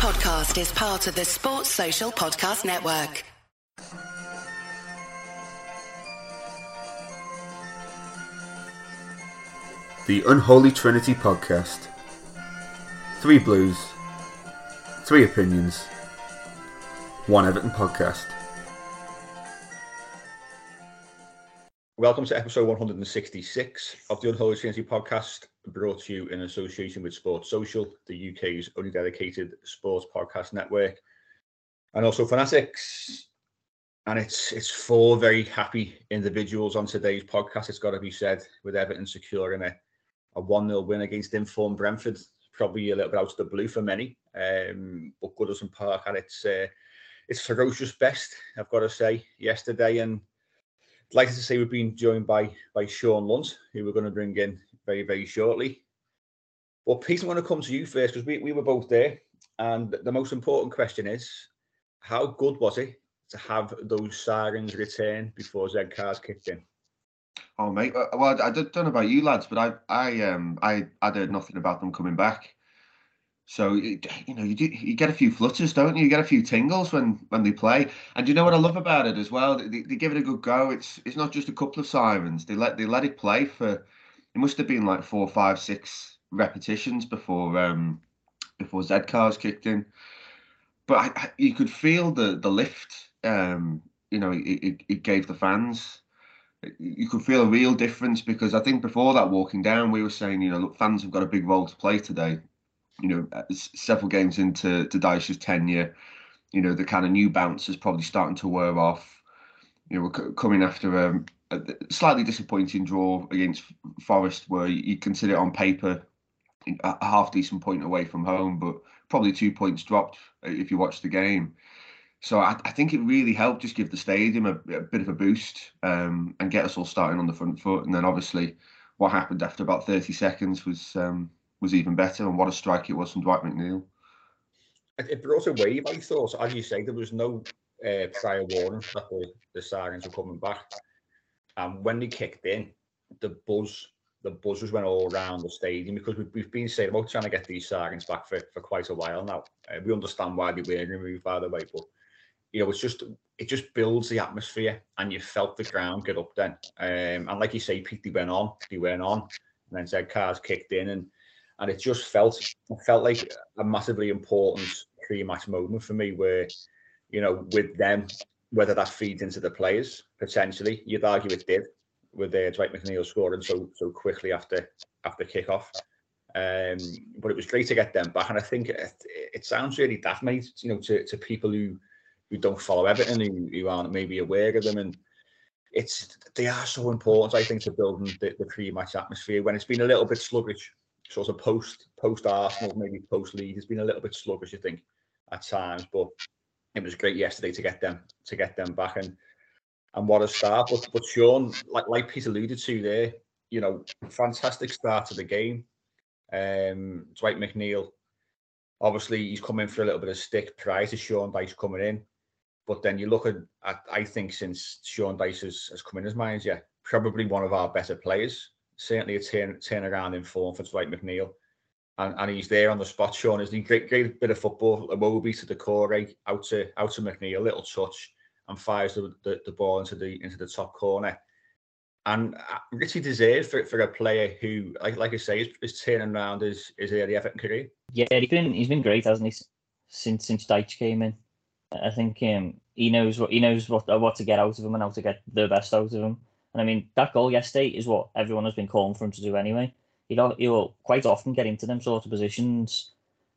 podcast is part of the Sports Social Podcast Network. The Unholy Trinity Podcast. Three blues, three opinions, one Everton podcast. Welcome to episode 166 of the Unholy Trinity Podcast, brought to you in association with Sports Social, the UK's only dedicated sports podcast network, and also Fanatics. And it's it's four very happy individuals on today's podcast. It's got to be said, with Everton securing a a one 0 win against informed Brentford. Probably a little bit out of the blue for many, um, but Goodison Park had its uh, its ferocious best. I've got to say yesterday, and delighted to say we've been joined by by Sean Lunt, who we're going to bring in very very shortly. Well, Pete, I'm going to come to you first because we, we were both there, and the most important question is, how good was it to have those sirens return before Z cars kicked in? Oh mate, uh, well I don't know about you lads, but I I um I I heard nothing about them coming back. So you know you do you get a few flutters, don't you? You get a few tingles when when they play. And you know what I love about it as well? They, they give it a good go. It's it's not just a couple of sirens. They let they let it play for. It must have been like four, five, six repetitions before um before Z cars kicked in. But I, I, you could feel the the lift. Um, you know, it, it, it gave the fans you could feel a real difference because I think before that walking down, we were saying, you know, look, fans have got a big role to play today. You know, uh, several games into to tenure, you know, the kind of new bounce is probably starting to wear off. You know, we're coming after a slightly disappointing draw against Forest, where you consider it on paper a half decent point away from home, but probably two points dropped uh, if you watch the game. So I, I, think it really helped just give the stadium a, a bit of a boost um, and get us all starting on the front foot. And then obviously, what happened after about thirty seconds was um, was even better. And what a strike it was from Dwight McNeil. It brought a wave, I thought. As you say, there was no uh, prior warning that the, the sirens were coming back. And when they kicked in, the buzz the buzzers went all around the stadium because we've, we've been saying about trying to get these sirens back for, for quite a while now. Uh, we understand why they were removed, by the way, but you know, it's just it just builds the atmosphere, and you felt the ground get up then. Um, and like you say, Pete, they went on, they went on, and then Z cars kicked in, and and it just felt felt like a massively important pre-match moment for me, where you know, with them, whether that feeds into the players potentially, you'd argue it did, with uh, Dwight McNeil scoring so so quickly after after kickoff. Um, but it was great to get them back, and I think it, it sounds really daft, mate. You know, to, to people who who don't follow Everton, who, who aren't maybe aware of them, and it's they are so important. I think to building the, the pre-match atmosphere when it's been a little bit sluggish, sort of post post Arsenal, maybe post League, it's been a little bit sluggish. I think at times, but it was great yesterday to get them to get them back and and what a start. But but Sean, like like Peter alluded to there, you know, fantastic start to the game. Um, Dwight McNeil, obviously he's coming for a little bit of stick prior to Sean Dyche coming in. But then you look at, at I think since Sean Dyche has, has come in mind, yeah, probably one of our better players. Certainly a turn turn around in form for Dwight McNeil. And, and he's there on the spot, Sean. Isn't he? Great, great bit of football. Iwobi to the core, out to out to McNeil, a little touch, and fires the, the, the ball into the into the top corner. And uh, Richie deserves for, for a player who, like like I say, is, is turning around his, his early Everton career. Yeah, he's been he's been great, hasn't he? Since since Dyche came in. I think um, he knows what he knows what what to get out of him and how to get the best out of him. And I mean that goal yesterday is what everyone has been calling for him to do anyway. He'll he'll quite often get into them sort of positions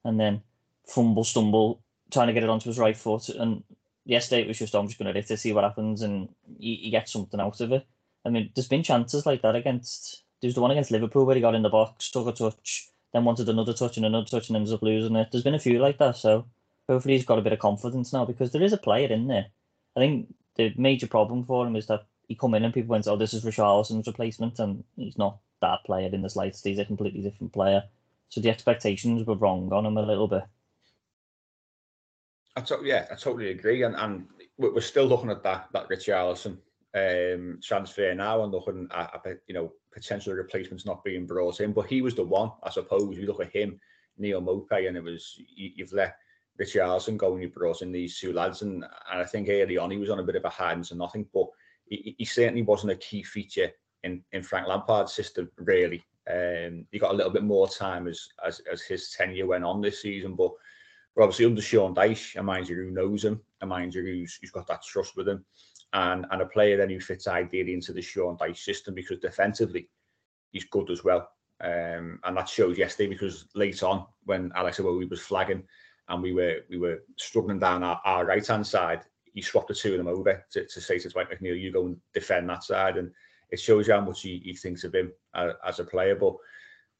and then fumble, stumble, trying to get it onto his right foot. And yesterday it was just I'm just going to hit to see what happens, and he, he gets something out of it. I mean, there's been chances like that against. There's the one against Liverpool where he got in the box, took a touch, then wanted another touch and another touch, and ends up losing it. There's been a few like that, so hopefully he's got a bit of confidence now because there is a player in there. I think the major problem for him is that he come in and people went, "Oh, this is Richarlison's replacement," and he's not that player in the slightest. He's a completely different player. So the expectations were wrong on him a little bit. I to- yeah, I totally agree, and and we're still looking at that that Richarlison um, transfer now and looking at, at you know potential replacements not being brought in, but he was the one, I suppose. You look at him, Neil Maupay, and it was you, have let Richarlison going, he brought in these two lads, and, and I think early on he was on a bit of a hiding to nothing, but he, he certainly wasn't a key feature in, in Frank Lampard's system, really. Um, he got a little bit more time as, as as his tenure went on this season, but, but obviously under Sean Dyche, a manager who knows him, a manager who's, who's got that trust with him, and and a player then who fits ideally into the Sean Dyche system because defensively he's good as well. Um, and that shows yesterday because late on when Alex Iwobi was flagging and we were we were struggling down our, our right hand side, he swapped the two of them over to, to say to Dwight McNeil, you go and defend that side. And it shows you how much he, he thinks of him uh, as a player. But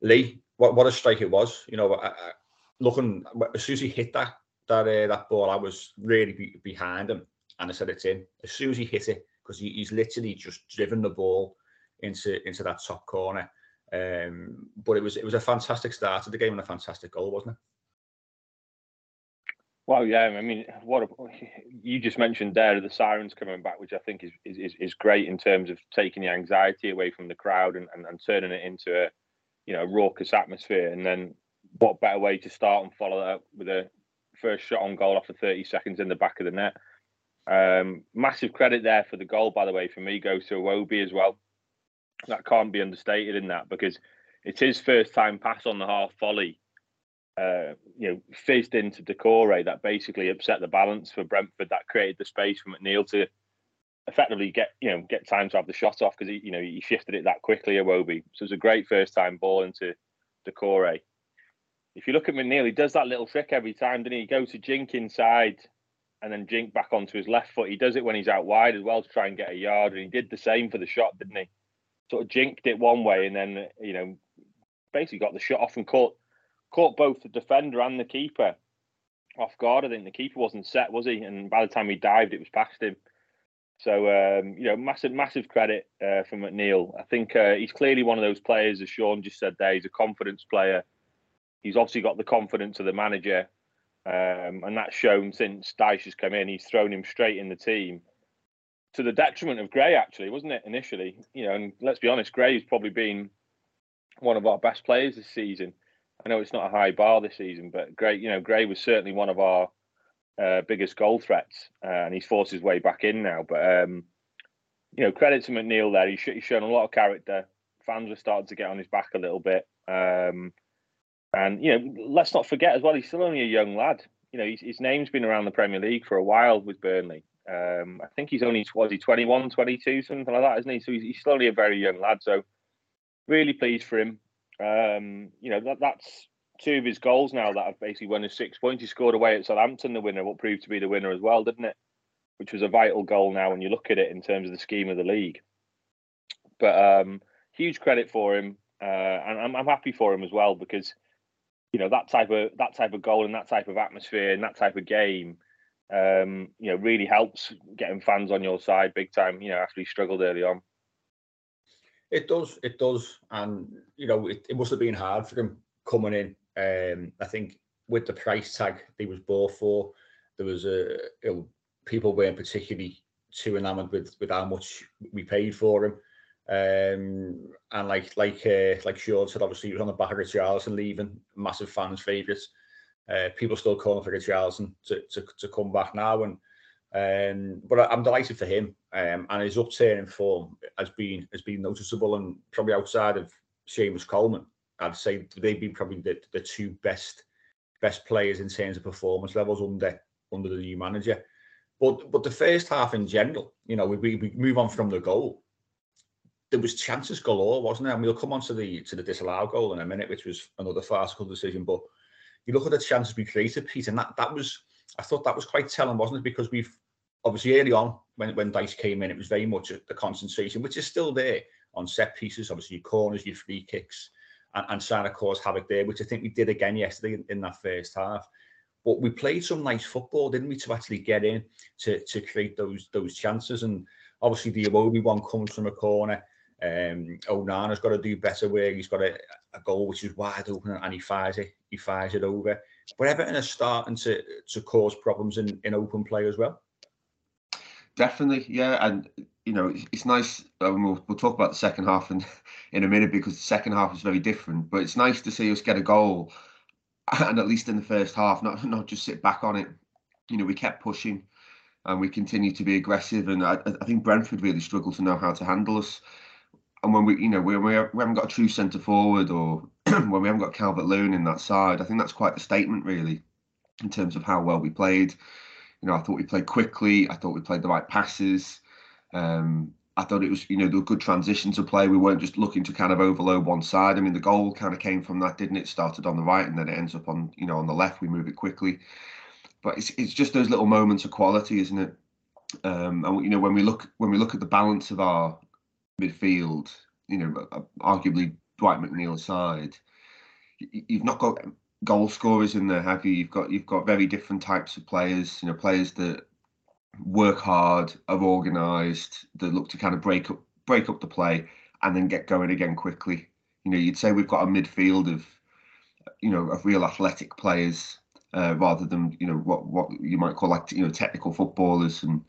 Lee, what, what a strike it was. You know, I, I, looking as soon as he hit that that uh, that ball, I was really be, behind him, and I said it's in. As soon as he hit it, because he, he's literally just driven the ball into into that top corner. Um, but it was it was a fantastic start to the game and a fantastic goal, wasn't it? Well, yeah, I mean, what a, you just mentioned there the sirens coming back, which I think is, is is great in terms of taking the anxiety away from the crowd and, and, and turning it into a you know raucous atmosphere. And then what better way to start and follow that up with a first shot on goal after 30 seconds in the back of the net. Um, massive credit there for the goal, by the way, for me goes to Iwobi as well. That can't be understated in that because it's his first time pass on the half volley uh, you know, fizzed into Doucouré that basically upset the balance for Brentford. That created the space for McNeil to effectively get you know get time to have the shot off because he you know he shifted it that quickly. Iwobi, so it was a great first time ball into Doucouré. If you look at McNeil, he does that little trick every time, doesn't he? He goes to jink inside and then jink back onto his left foot. He does it when he's out wide as well to try and get a yard, and he did the same for the shot, didn't he? Sort of jinked it one way and then you know basically got the shot off and caught caught both the defender and the keeper off guard. I think the keeper wasn't set, was he? And by the time he dived, it was past him. So um, you know, massive, massive credit uh, for McNeil. I think uh, he's clearly one of those players, as Sean just said there. He's a confidence player. He's obviously got the confidence of the manager, um, and that's shown since Dyche has come in. He's thrown him straight in the team, to the detriment of Gray, actually, wasn't it? Initially, you know, and let's be honest, Gray's probably been one of our best players this season. I know it's not a high bar this season, but Gray, you know, Gray was certainly one of our uh, biggest goal threats, uh, and he's forced his way back in now. But um, you know, credit to McNeil there. He's, he's shown a lot of character. Fans are starting to get on his back a little bit, um, and you know, let's not forget as well. He's still only a young lad. You know, his, his name's been around the Premier League for a while with Burnley. Um, I think he's only was he 21, 22, something like that, isn't he? So he's, he's a very young lad. So really pleased for him. Um, you know, that, that's two of his goals now that have basically won his six points. He scored away at Southampton, the winner, what proved to be the winner as well, didn't it? Which was a vital goal now when you look at it in terms of the scheme of the league. But um, huge credit for him, uh, and I'm, I'm happy for him as well because you know that type of that type of goal and that type of atmosphere and that type of game, um, you know, really helps getting fans on your side big time. You know, after he struggled early on. It does, it does, and you know, it, it must have been hard for him coming in. Um, I think with the price tag he was bought for, there was a you know, people weren't particularly too enamored with with how much we paid for him. Um, and like like uh, like Sean said, obviously he was on the back of Richarlison leaving, massive fans' favourites. Uh, people still calling for Richarlison to, to to come back now, and um, but I'm delighted for him. Um, and his upturn in form has been has been noticeable, and probably outside of Seamus Coleman, I'd say they've been probably the, the two best best players in terms of performance levels under under the new manager. But but the first half in general, you know, we, we move on from the goal. There was chances galore, wasn't there? And we'll come on to the to the disallowed goal in a minute, which was another farcical decision. But you look at the chances we created, Pete, and that that was I thought that was quite telling, wasn't it? Because we've obviously early on when, when Dyche came in, it was very much the concentration, which is still there on set pieces, obviously your corners, your free kicks, and, and trying to cause havoc there, which I think we did again yesterday in, in, that first half. But we played some nice football, didn't we, to actually get in to, to create those those chances. And obviously the Iwobi one comes from a corner. Um, Onana's got to do better where he's got a, a goal which is wide open and he fires it, he fires it over. But Everton are starting to to cause problems in, in open play as well. Definitely, yeah, and you know it's nice. Um, we'll, we'll talk about the second half in in a minute because the second half was very different. But it's nice to see us get a goal and at least in the first half, not not just sit back on it. You know, we kept pushing and we continued to be aggressive. And I, I think Brentford really struggled to know how to handle us. And when we, you know, we, we haven't got a true centre forward or when we haven't got Calvert Lewin in that side, I think that's quite the statement, really, in terms of how well we played. You know, I thought we played quickly. I thought we played the right passes. Um, I thought it was, you know, the good transition to play. We weren't just looking to kind of overload one side. I mean, the goal kind of came from that, didn't it? Started on the right and then it ends up on, you know, on the left. We move it quickly, but it's it's just those little moments of quality, isn't it? Um, and you know, when we look when we look at the balance of our midfield, you know, uh, arguably Dwight McNeil aside, you've not got goal scorers in there, have you? You've got you've got very different types of players. You know, players that work hard, are organised, that look to kind of break up break up the play and then get going again quickly. You know, you'd say we've got a midfield of you know of real athletic players uh, rather than you know what what you might call like you know technical footballers. And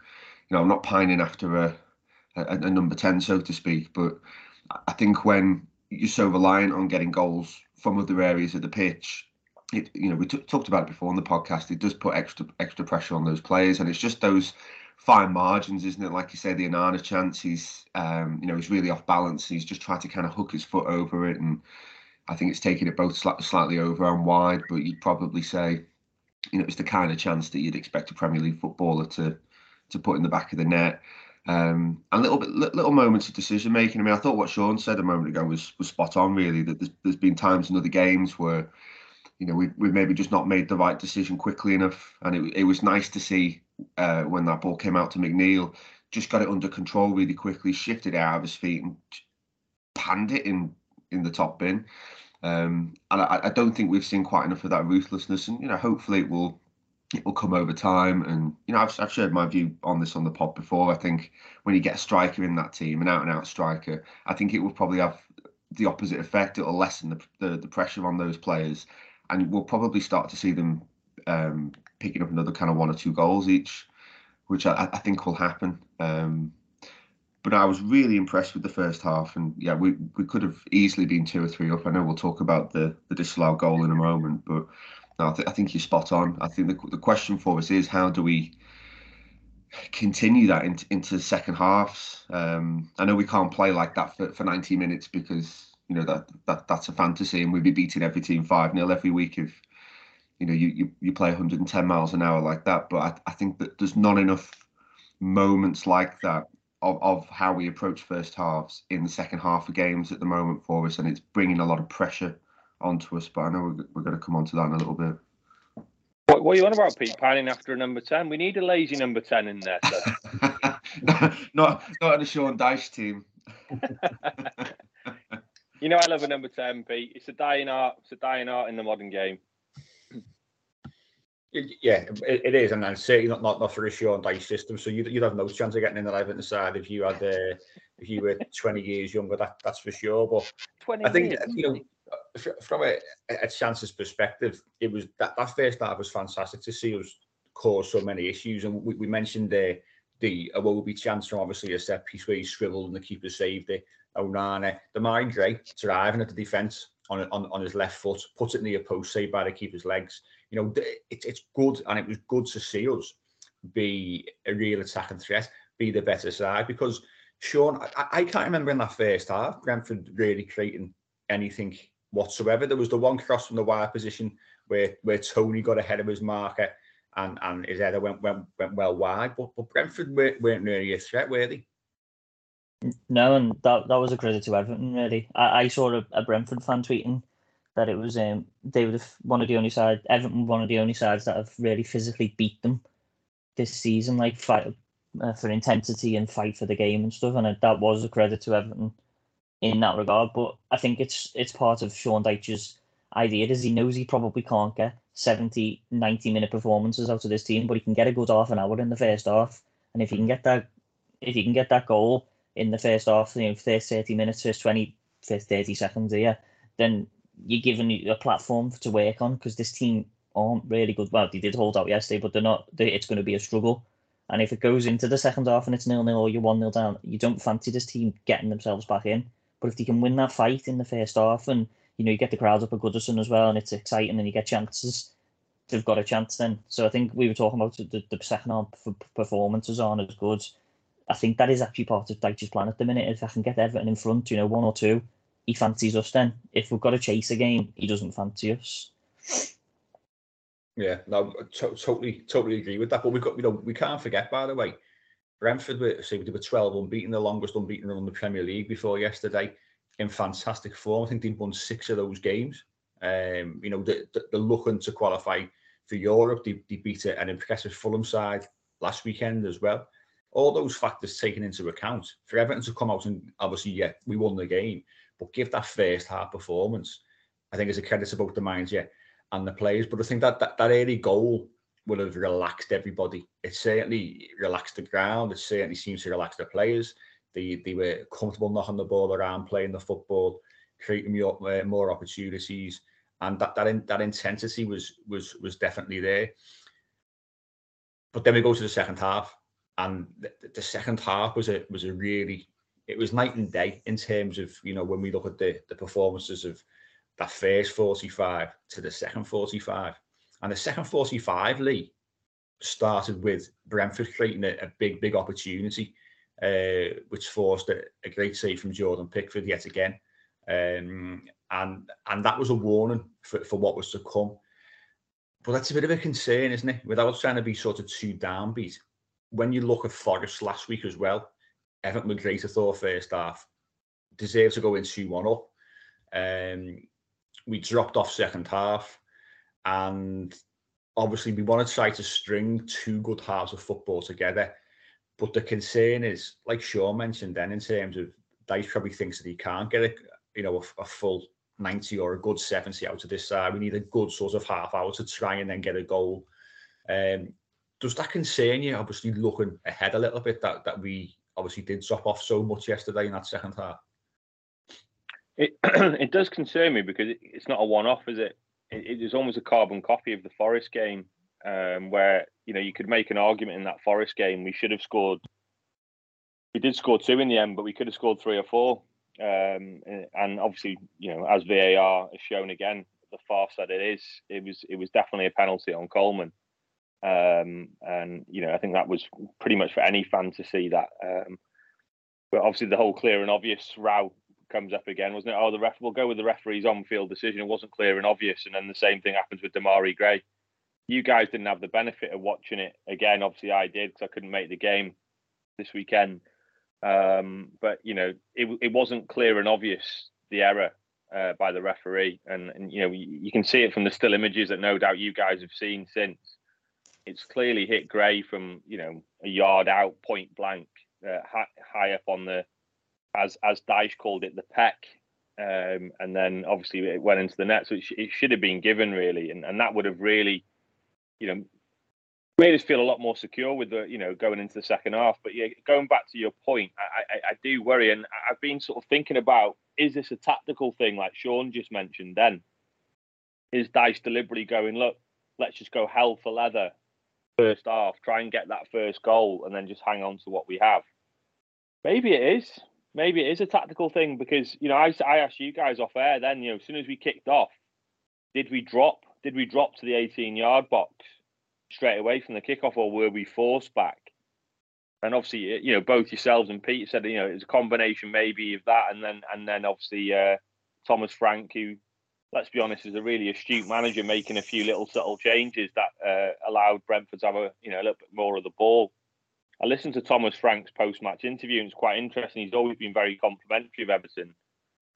you know, I'm not pining after a a, a number ten, so to speak, but I think when you're so reliant on getting goals from other areas of the pitch, it, you know, we talked about it before on the podcast. It does put extra extra pressure on those players, and it's just those fine margins, isn't it? Like you say, the Onana chance, he's um, you know he's really off balance. He's just tried to kind of hook his foot over it, and I think it's taking it both sl- slightly over and wide. But you'd probably say, you know, it's the kind of chance that you'd expect a Premier League footballer to to put in the back of the net. Um, and little bit, little moments of decision making. I mean, I thought what Sean said a moment ago was was spot on. Really, that there's, there's been times in other games where you know, we we've maybe just not made the right decision quickly enough. And it, it was nice to see uh, when that ball came out to McNeil, just got it under control really quickly, shifted it out of his feet and panned it in in the top bin. Um, and I, I don't think we've seen quite enough of that ruthlessness. And you know, hopefully it will it will come over time. And you know, I've I've shared my view on this on the pod before. I think when you get a striker in that team, an out and out striker, I think it will probably have the opposite effect. It'll lessen the, the, the pressure on those players and we'll probably start to see them um, picking up another kind of one or two goals each, which I, I think will happen. Um, but I was really impressed with the first half, and yeah, we, we could have easily been two or three up. I know we'll talk about the the disallowed goal in a moment, but no, I, th- I think you're spot on. I think the the question for us is how do we continue that into into second halves? Um, I know we can't play like that for, for 90 minutes because you know that that that's a fantasy, and we'd be beating every team five 0 every week if you know you, you you play 110 miles an hour like that. But I, I think that there's not enough moments like that of, of how we approach first halves in the second half of games at the moment for us, and it's bringing a lot of pressure onto us. But I know we're, we're going to come on to that in a little bit. What, what are you on about, Pete? Panning after a number 10? We need a lazy number 10 in there. not, not in a Sean Dyche team. You know, I love a number 10, Pete. It's a dying art. It's a dying art in the modern game. Yeah, it, it is, and then certainly not, not not for a Sean Dyche system. So you'd, you'd have no chance of getting in the eleventh side if you had uh, if you were twenty years younger. That that's for sure. But 20 I think years. you know from a, a chances perspective, it was that that first half was fantastic to see us cause so many issues, and we, we mentioned the the Iwobi chance from obviously a set piece where he scribbled and the keeper saved it. Onana, mind Gray driving at the defence on, on on his left foot, put it near post, saved by the keeper's legs. You know, it, it's good, and it was good to see us be a real attacking threat, be the better side. Because Sean, I, I can't remember in that first half Brentford really creating anything whatsoever. There was the one cross from the wide position where where Toney got ahead of his marker and and his header went went, went well wide. But but Brentford weren't, weren't really a threat, were they? No, and that that was a credit to Everton. Really, I, I saw a, a Brentford fan tweeting that it was um they were one of the only sides Everton one of the only sides that have really physically beat them this season, like fight uh, for intensity and fight for the game and stuff. And that was a credit to Everton in that regard. But I think it's it's part of Sean Dyche's idea is he knows he probably can't get 70, 90 minute performances out of this team, but he can get a good half an hour in the first half. And if he can get that if he can get that goal in the first half, you know, first 30 minutes, first 20, first 30 seconds yeah, then you're giving a platform to work on because this team aren't really good. Well, they did hold out yesterday, but they're not, they, it's going to be a struggle. And if it goes into the second half and it's nil nil or you're one nil down, you don't fancy this team getting themselves back in. But if they can win that fight in the first half and you know you get the crowds up at Goodison as well, and it's exciting, and you get chances. They've got a chance then. So I think we were talking about the, the second half performances aren't as good. I think that is actually part of Dyche's plan at the minute. If I can get Everton in front, you know, one or two, he fancies us then. If we've got to chase a game, he doesn't fancy us. Yeah, no, to- totally, totally agree with that. But we've got, you know, we can't forget, by the way, Brentford were, say, we were 12 unbeaten, the longest unbeaten run in the Premier League before yesterday, in fantastic form. I think they've won six of those games. Um, you know, they're, they're looking to qualify for Europe. They, they beat an impressive Fulham side last weekend as well. All those factors taken into account for Everton to come out and obviously, yeah, we won the game, but give that first half performance, I think is a credit to both the minds, yeah, and the players. But I think that that, that early goal would have relaxed everybody. It certainly relaxed the ground. It certainly seems to relax the players. They they were comfortable knocking the ball around, playing the football, creating more, uh, more opportunities, and that that in, that intensity was was was definitely there. But then we go to the second half, and the, the second half was a was a really it was night and day in terms of you know when we look at the the performances of that first 45 to the second 45 and the second 45 lee started with brentford creating a, a big big opportunity uh, which forced a, a, great save from jordan pickford yet again. Um, and and that was a warning for, for what was to come. But that's a bit of a concern isn't it? Without trying to be sort of too downbeat when you look at forest last week as well Evan I thought, first half. Deserved to go in 2 1 up. Um, we dropped off second half. And obviously, we want to try to string two good halves of football together. But the concern is, like Sean mentioned, then in terms of Dyche probably thinks that he can't get a, you know, a, a full 90 or a good 70 out of this side. We need a good sort of half hour to try and then get a goal. Um, does that concern you? Obviously, looking ahead a little bit, that that we obviously did drop off so much yesterday in that second half. It it does concern me because it, it's not a one-off, is it? it? It is almost a carbon copy of the Forest game, um, where you know you could make an argument in that Forest game we should have scored. We did score two in the end, but we could have scored three or four. Um, and obviously, you know, as VAR has shown again, the farce that it is, it was it was definitely a penalty on Coleman. Um, and you know, I think that was pretty much for any fan to see that. Um, but obviously, the whole clear and obvious row comes up again, wasn't it? Oh, the ref will go with the referee's on-field decision. It wasn't clear and obvious, and then the same thing happens with Demarai Gray. You guys didn't have the benefit of watching it again. Obviously, I did because I couldn't make the game this weekend. Um, but you know, it it wasn't clear and obvious the error uh, by the referee, and, and you know you, you, can see it from the still images that no doubt you guys have seen since it's clearly hit Gray from you know a yard out, point blank, uh, high, high, up on the, as as Dyche called it, the pec, um, and then obviously it went into the net. So it, sh- it should have been given really, and and that would have really, you know, made us feel a lot more secure with the you know going into the second half. But yeah, going back to your point, I, I, I do worry, and I've been sort of thinking about is this a tactical thing like Sean just mentioned? Then is Dyche deliberately going look? Let's just go hell for leather first half, try and get that first goal, and then just hang on to what we have. Maybe it is. Maybe it is a tactical thing because you know I, I asked you guys off air. Then you know, as soon as we kicked off, did we drop? Did we drop to the 18 yard box straight away from the kickoff, or were we forced back? And obviously, you know, both yourselves and Pete said you know it's a combination maybe of that, and then and then obviously uh, Thomas Frank who let's be honest, is a really astute manager making a few little subtle changes that uh, allowed Brentford to have a you know a little bit more of the ball. I listened to Thomas Frank's post-match interview, and it's quite interesting. He's always been very complimentary of Everton,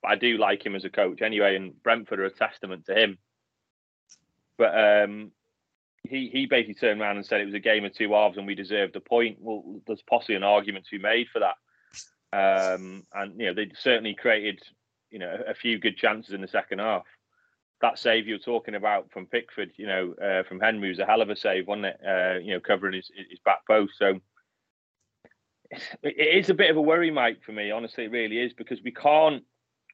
but I do like him as a coach anyway. And Brentford are a testament to him. But um, he he basically turned around and said it was a game of two halves and we deserved a point. Well, there's possibly an argument to be made for that. Um, and you know they certainly created you know a few good chances in the second half that save you're talking about from Pickford, you know, uh, from Henry was a hell of a save, wasn't it? Uh, you know, covering his, his back post. So it is a bit of a worry, Mike, for me. Honestly, it really is because we can't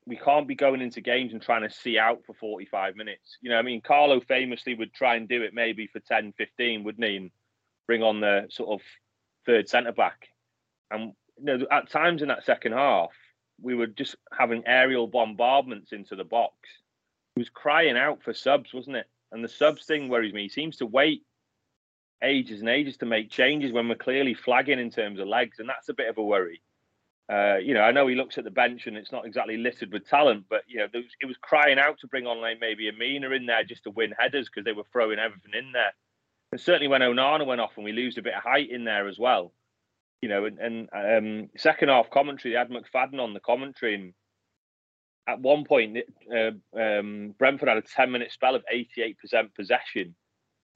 we can't be going into games and trying to see out for 45 minutes. You know, I mean, Carlo famously would try and do it maybe for 10, 15, wouldn't he? And bring on the sort of third centre back. And you know, at times in that second half, we were just having aerial bombardments into the box he was crying out for subs, wasn't it? And the subs thing worries me. He seems to wait ages and ages to make changes when we're clearly flagging in terms of legs, and that's a bit of a worry. Uh, you know, I know he looks at the bench and it's not exactly littered with talent, but you know, was, it was crying out to bring on like maybe Amina in there just to win headers because they were throwing everything in there. And certainly when Onana went off and we lose a bit of height in there as well, you know, and, and um, second half commentary, they had McFadden on the commentary, and at one point, uh, um, Brentford had a 10 minute spell of 88% possession,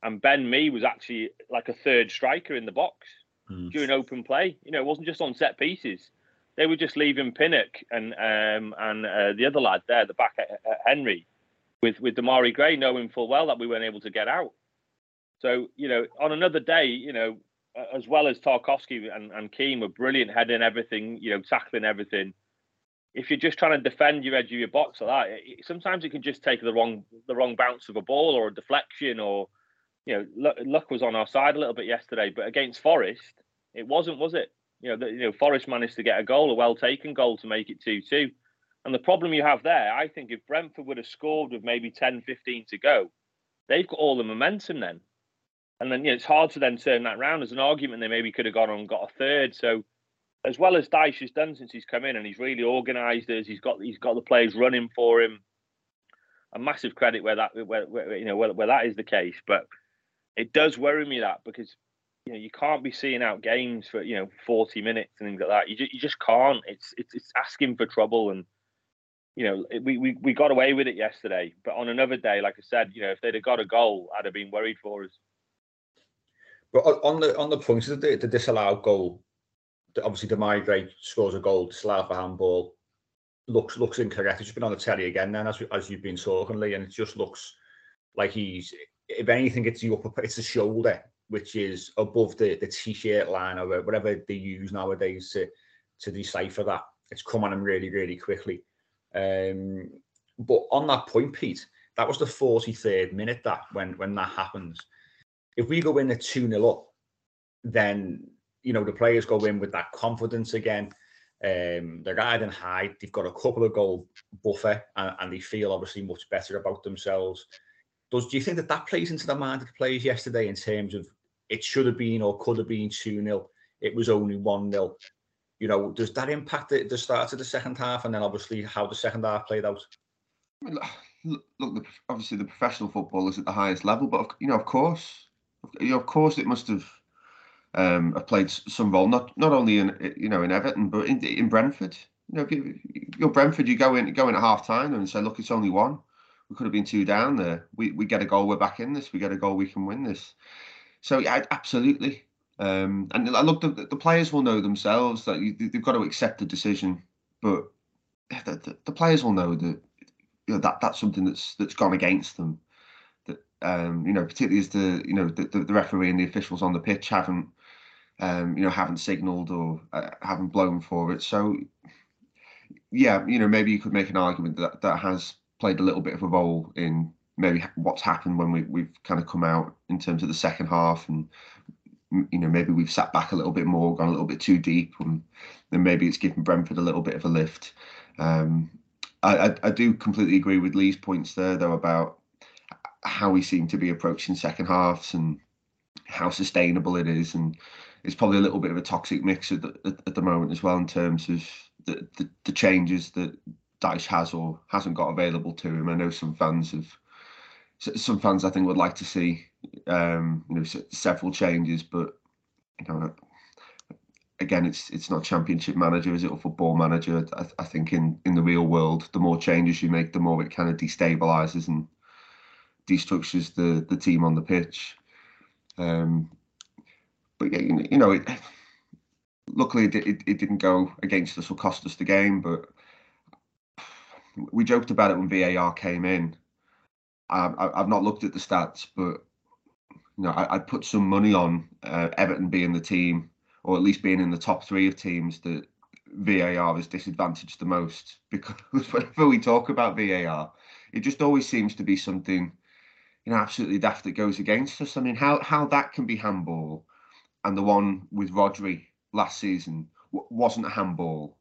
and Ben Mee was actually like a third striker in the box mm. during open play. You know, it wasn't just on set pieces they were just leaving Pinnock and um, and uh, the other lad there, the back at, at Henry, with with Demarai Gray, knowing full well that we weren't able to get out. So you know, on another day, you know, as well as Tarkowski and, and Keane were brilliant heading everything, you know, tackling everything. If you're just trying to defend your edge of your box like that, it, sometimes it can just take the wrong the wrong bounce of a ball or a deflection or you know, luck, was on our side a little bit yesterday, but against Forest, it wasn't, was it? You know, the, you know, Forest managed to get a goal, a well taken goal to make it 2 2. And the problem you have there, I think if Brentford would have scored with maybe 10, 15 to go, they've got all the momentum then. And then you know, it's hard to then turn that round. As an argument, they maybe could have gone on and got a third. So, as well as Dyche has done since he's come in, and he's really organised us, he's got he's got the players running for him. A massive credit where that where, where you know where, where that is the case, but it does worry me that because you know you can't be seeing out games for you know 40 minutes and things like that. You just, you just can't. It's, it's it's asking for trouble and you know we, we we got away with it yesterday, but on another day, like I said, you know if they'd have got a goal, I'd have been worried for us. But on the on the points of the, the disallowed goal, obviously Demarai scores a goal for handball. Looks looks incorrect. It's been on the telly again then as as you've been talking, Lee, and it just looks like he's if anything, it's the upper it's the shoulder which is above the, the t-shirt line or whatever they use nowadays to to decipher that. It's come on him really, really quickly. Um, but on that point, Pete, that was the 43rd minute that when when that happens. If we go in at 2 0 up, then you know the players go in with that confidence again. Um, they're riding high. They've got a couple of goal buffer, and, and they feel obviously much better about themselves. Does do you think that that plays into the mind of the players yesterday in terms of it should have been or could have been 2 0. It was only 1 0. You know, does that impact the, the start of the second half and then obviously how the second half played out? look, look, obviously the professional football is at the highest level, but you know, of course, you know, of course, it must have um, have played some role. Not not only in you know in Everton, but in in Brentford. You know, you're Brentford. You go in go in at half time and say, look, it's only one. We could have been two down there. We we get a goal. We're back in this. We get a goal. We can win this. So yeah, absolutely. Um, and I look, the, the players will know themselves that you, they've got to accept the decision, but the, the, the, players will know that you know that that's something that's that's gone against them. That um, you know, particularly as the you know the, the, referee and the officials on the pitch haven't um, you know haven't signalled or uh, haven't blown for it. So yeah, you know, maybe you could make an argument that that has played a little bit of a role in maybe what's happened when we, we've kind of come out in terms of the second half and you know maybe we've sat back a little bit more gone a little bit too deep and then maybe it's given Brentford a little bit of a lift um, I, I, I do completely agree with Lee's points there though about how we seem to be approaching second halves and how sustainable it is and it's probably a little bit of a toxic mix at the, at, at the moment as well in terms of the, the, the changes that Dyche has or hasn't got available to him. I know some fans have some fans I think would like to see um, you know several changes, but you know again it's it's not championship manager is it or football manager I, I, think in in the real world the more changes you make the more it kind of destabilizes and destructures the the team on the pitch um, but you know it, luckily it, it, it didn't go against us or cost us the game but we joked about it when VAR came in I, have not looked at the stats, but you know, I, would put some money on uh, Everton being the team, or at least being in the top three of teams that VAR is disadvantaged the most. Because whenever we talk about VAR, it just always seems to be something, you know, absolutely daft that goes against us. I mean, how how that can be handball, and the one with Rodri last season wasn't a handball.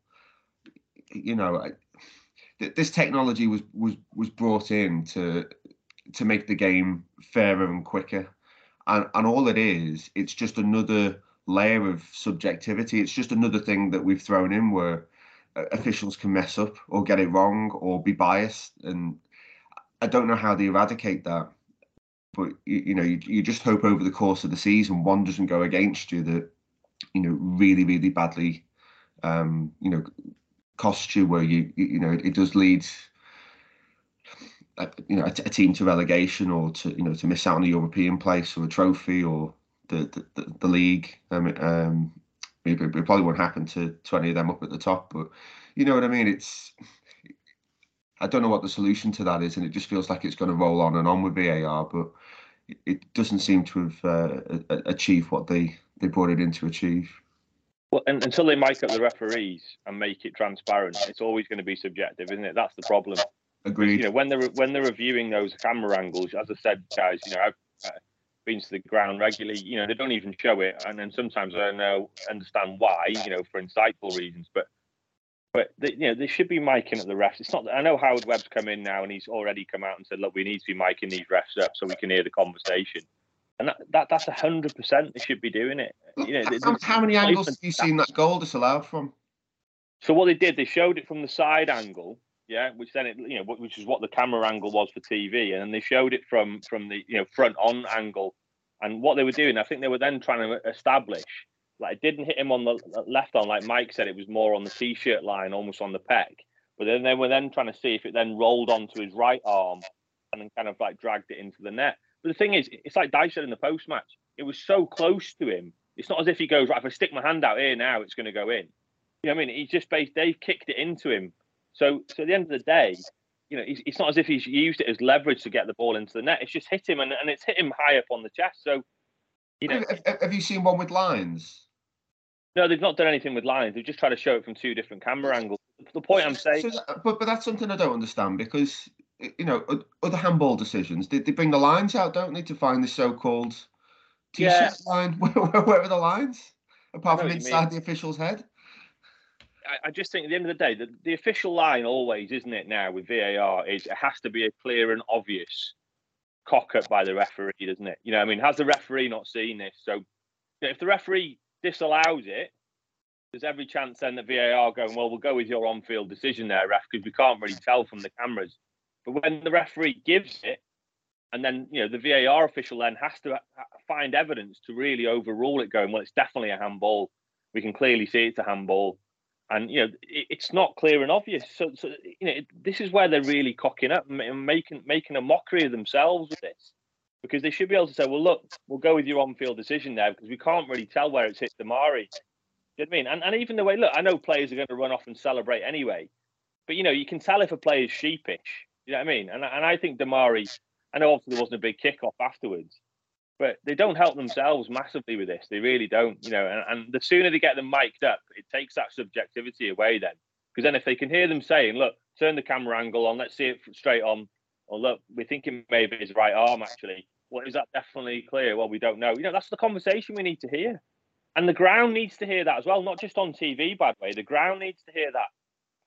You know, th- this technology was was was brought in to to make the game fairer and quicker, and and all it is, it's just another layer of subjectivity. It's just another thing that we've thrown in where uh, officials can mess up or get it wrong or be biased, and I don't know how they eradicate that. But you, you know, you, you just hope over the course of the season one doesn't go against you that you know really really badly um, you know cost you where you you know it, it does lead a, you know a, team to relegation or to you know to miss out on a European place or a trophy or the the, the, league. Um, um, maybe it probably won't happen to to any of them up at the top, but you know what I mean. It's I don't know what the solution to that is, and it just feels like it's going to roll on and on with VAR, but it doesn't seem to have uh, achieved what they they brought it in to achieve. Well, and, until they mic up the referees and make it transparent, it's always going to be subjective, isn't it? That's the problem. Agreed. You know, when they're when they're reviewing those camera angles, as I said, guys, you know, I've uh, been to the ground regularly. You know, they don't even show it, and then sometimes I don't know understand why. You know, for insightful reasons, but but they, you know they should be miking at the refs. It's not. I know Howard Webb's come in now, and he's already come out and said, "Look, we need to be miking these refs up so we can hear the conversation." and that, that that's a hundred percent they should be doing it. You know, how, how many angles have you seen that goal disallowed from? So what they did, they showed it from the side angle, yeah, which then it you know which is what the camera angle was for TV, and then they showed it from from the you know front on angle, and what they were doing, I think they were then trying to establish like it didn't hit him on the left arm, like Mike said, it was more on the t-shirt line, almost on the pec. But then they were then trying to see if it then rolled onto his right arm and then kind of like dragged it into the net. But the thing is, it's like Dyche in the post match. It was so close to him. It's not as if he goes, right, if I stick my hand out here now, it's going to go in. You know what I mean? He's just based, they've kicked it into him. So, so at the end of the day, you know, it's, not as if he's used it as leverage to get the ball into the net. It's just hit him and, and it's hit him high up on the chest. So, you know. Have, have you seen one with lines? No, they've not done anything with lines. They've just tried to show it from two different camera angles. The point I'm saying. So that, but, but that's something I don't understand because you know, other handball decisions, they, they bring the lines out, don't they, to find the so-called t-shirt yeah. line? Where, where, are the lines? Apart from inside the official's head? I, I, just think at the end of the day, the, the official line always, isn't it now with VAR, is it has to be a clear and obvious cock up by the referee, doesn't it? You know, I mean, has the referee not seen this? So you know, if the referee disallows it, there's every chance then that VAR going, well, we'll go with your on-field decision there, ref, because we can't really tell from the cameras. But when the referee gives it, and then you know the VAR official then has to uh, find evidence to really overrule it, going well, it's definitely a handball. We can clearly see it's a handball, and you know it, it's not clear and obvious. So, so you know it, this is where they're really cocking up and making making a mockery of themselves with this, because they should be able to say, well, look, we'll go with your on-field decision there because we can't really tell where it's hit Demarai. You know what I mean? And, and even the way, look, I know players are going to run off and celebrate anyway, but you know you can tell if a player is sheepish you know what I mean? And and I think Demarai, I know obviously there wasn't a big kickoff afterwards, but they don't help themselves massively with this. They really don't. You know, and, and the sooner they get them mic'd up, it takes that subjectivity away. Then, because then if they can hear them saying, "Look, turn the camera angle on, let's see it straight on," "Look, we're thinking maybe his right arm actually." Well, is that definitely clear? Well, we don't know. You know, that's the conversation we need to hear. And the ground needs to hear that as well, not just on TV, by the way. The ground needs to hear that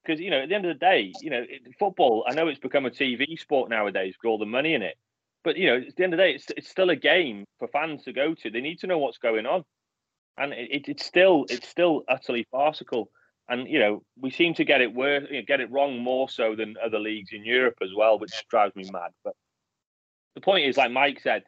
because you know at the end of the day, you know football. I know it's become a TV sport nowadays with all the money in it, but you know at the end of the day, it's it's still a game for fans to go to. They need to know what's going on, and it, it's still it's still utterly farcical. And you know we seem to get it worse, you know, get it wrong more so than other leagues in Europe as well, which drives me mad. But the point is, like Mike said,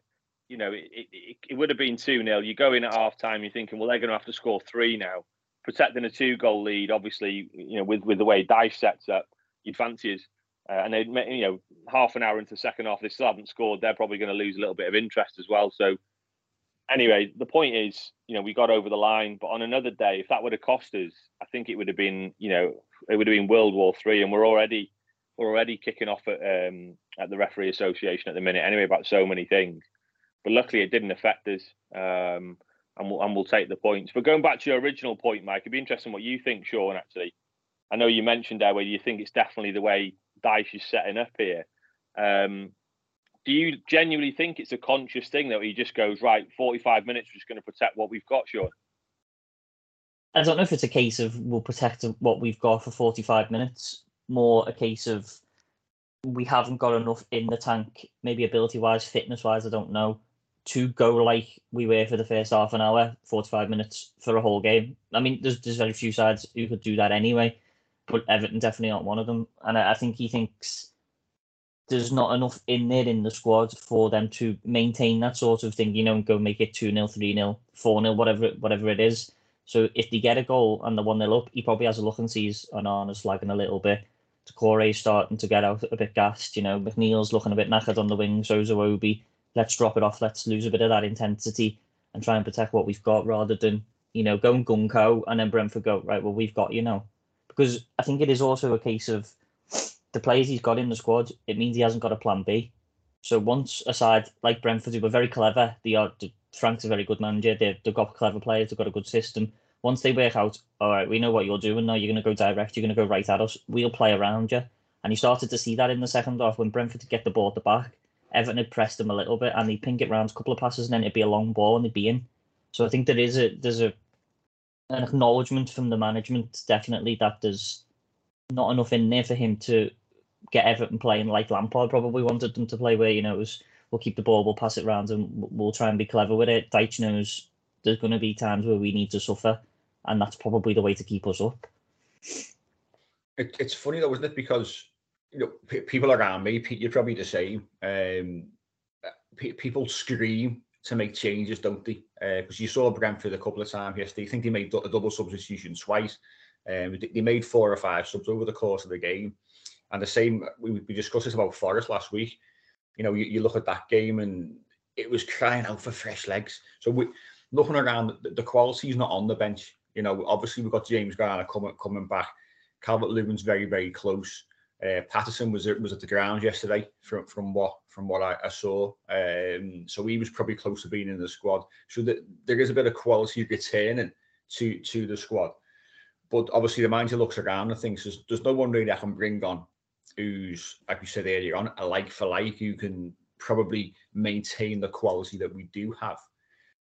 you know, it, it, it would have been 2 0. You go in at half time, you're thinking, well, they're going to have to score three now protecting a two goal lead, obviously, you know, with, with the way Dyche sets up, you'd fancy us. Uh, and they, you know, half an hour into the second half, they still haven't scored. They're probably going to lose a little bit of interest as well. So, anyway, the point is, you know, we got over the line. But on another day, if that would have cost us, I think it would have been, you know, it would have been World War Three. And we're already, we're already kicking off at um, at the referee association at the minute. Anyway, about so many things. But luckily, it didn't affect us. Um, and we'll, and we'll take the points. But going back to your original point, Mike, it'd be interesting what you think, Sean. Actually, I know you mentioned there where you think it's definitely the way Dyche is setting up here. Um, do you genuinely think it's a conscious thing that he just goes right? Forty-five minutes, we're just going to protect what we've got, Sean. I don't know if it's a case of we'll protect what we've got for 45 minutes more a case of we haven't got enough in the tank, maybe ability wise, fitness wise, I don't know, to go like we were for the first half an hour, 45 minutes for a whole game. I mean, there's, there's very few sides who could do that anyway, but Everton definitely aren't one of them. And I, I think he thinks there's not enough in there in the squad for them to maintain that sort of thing, you know, and go make it 2 0, 3 0, 4 0, whatever, whatever it is. So if they get a goal and the one nil up, he probably has a look and sees Onana's flagging a little bit. Doucouré starting to get out a bit gassed, you know, McNeil's looking a bit knackered on the wing, so's Iwobi. Let's drop it off, let's lose a bit of that intensity and try and protect what we've got rather than, you know, going gung ho and then Brentford go, right, well, we've got you know. Because I think it is also a case of the players he's got in the squad, it means he hasn't got a plan B. So once aside, like Brentford, who were very clever, they are Frank's a very good manager. They've, they've got clever players. They've got a good system. Once they work out, all right, we know what you're doing now. You're going to go direct. You're going to go right at us. We'll play around you. And you started to see that in the second half when Brentford get the ball at the back. Everton had pressed them a little bit, and they'd ping it round a couple of passes, and then it'd be a long ball, and they'd be in. So I think there is a there's a an acknowledgement from the management definitely that there's not enough in there for him to get Everton playing like Lampard probably wanted them to play, where you know it was we'll keep the ball, we'll pass it around, and we'll try and be clever with it. Dyche knows there's going to be times where we need to suffer, and that's probably the way to keep us up. It, it's funny though, isn't it? Because you know, p- people around me, you're probably the same. Um, p- people scream to make changes, don't they? Because uh, you saw Brentford a couple of times yesterday. I think they made a double substitution twice. Um, they made four or five subs over the course of the game. And the same, we, we discussed this about Forest last week. You know, you, you look at that game and it was crying out for fresh legs. So we looking around, the, the quality is not on the bench. You know, obviously we've got James Garner coming coming back. Calvert Lewin's very very close. Uh, Patterson was was at the ground yesterday from from what from what I, I saw. Um, so he was probably close to being in the squad. So the, there is a bit of quality returning to to the squad. But obviously the manager looks around and thinks there's, there's no one really I can bring on who's like we said earlier on a like for like who can probably maintain the quality that we do have.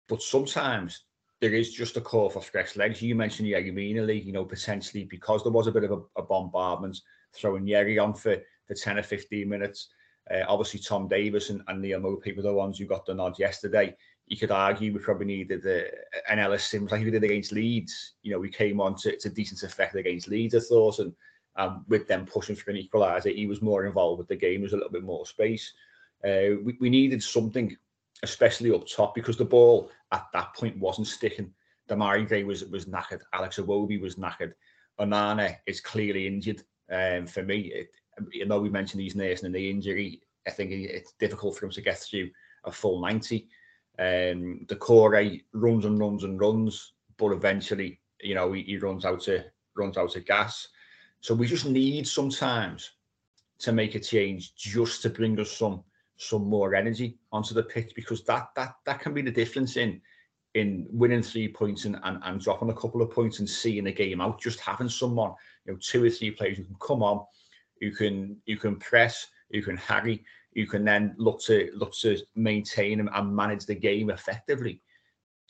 But sometimes there is just a call for fresh legs. You mentioned Yerry League, you know, potentially because there was a bit of a, a bombardment, throwing Yerry on for, for 10 or 15 minutes. Uh, obviously, Tom Davies and, and Neal Maupay were the ones who got the nod yesterday. You could argue we probably needed uh, an Ellis Simms like we did against Leeds. You know, we came on to, to decent effect against Leeds, I thought, and um, with them pushing for an equaliser, he was more involved with the game. There was a little bit more space. Uh, we, we needed something, especially up top, because the ball at that point wasn't sticking. Demarai Gray was was knackered. Alex Iwobi was knackered. Onana is clearly injured. Um, for me, it, you know, we mentioned he's nursing the injury. I think it's difficult for him to get through a full 90. Um, Doucouré runs and runs and runs, but eventually, you know, he, he runs out of runs out of gas. So we just need sometimes to make a change just to bring us some some more energy onto the pitch because that that that can be the difference in in winning three points and, and, and dropping a couple of points and seeing the game out. Just having someone, you know, two or three players who can come on, you can you can press, you can harry, you can then look to look to maintain and manage the game effectively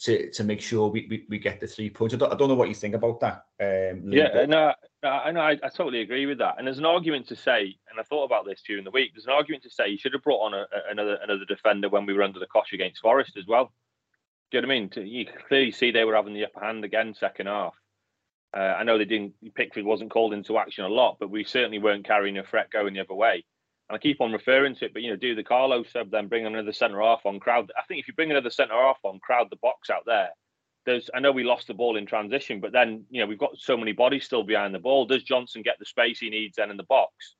to to make sure we, we, we get the three points. I don't, I don't know what you think about that. Um, yeah, no, I know. I, I, totally agree with that. And there's an argument to say, and I thought about this during the week. There's an argument to say you should have brought on a, another another defender when we were under the cosh against Forest as well. Do you know what I mean? You clearly see they were having the upper hand again second half. Uh, I know they didn't. Pickford wasn't called into action a lot, but we certainly weren't carrying a threat going the other way. And I keep on referring to it, but you know, do the Carlo sub, then bring another centre half on crowd. I think if you bring another centre half on, crowd the box out there. There's, I know we lost the ball in transition, but then you know we've got so many bodies still behind the ball. Does Johnson get the space he needs then in the box?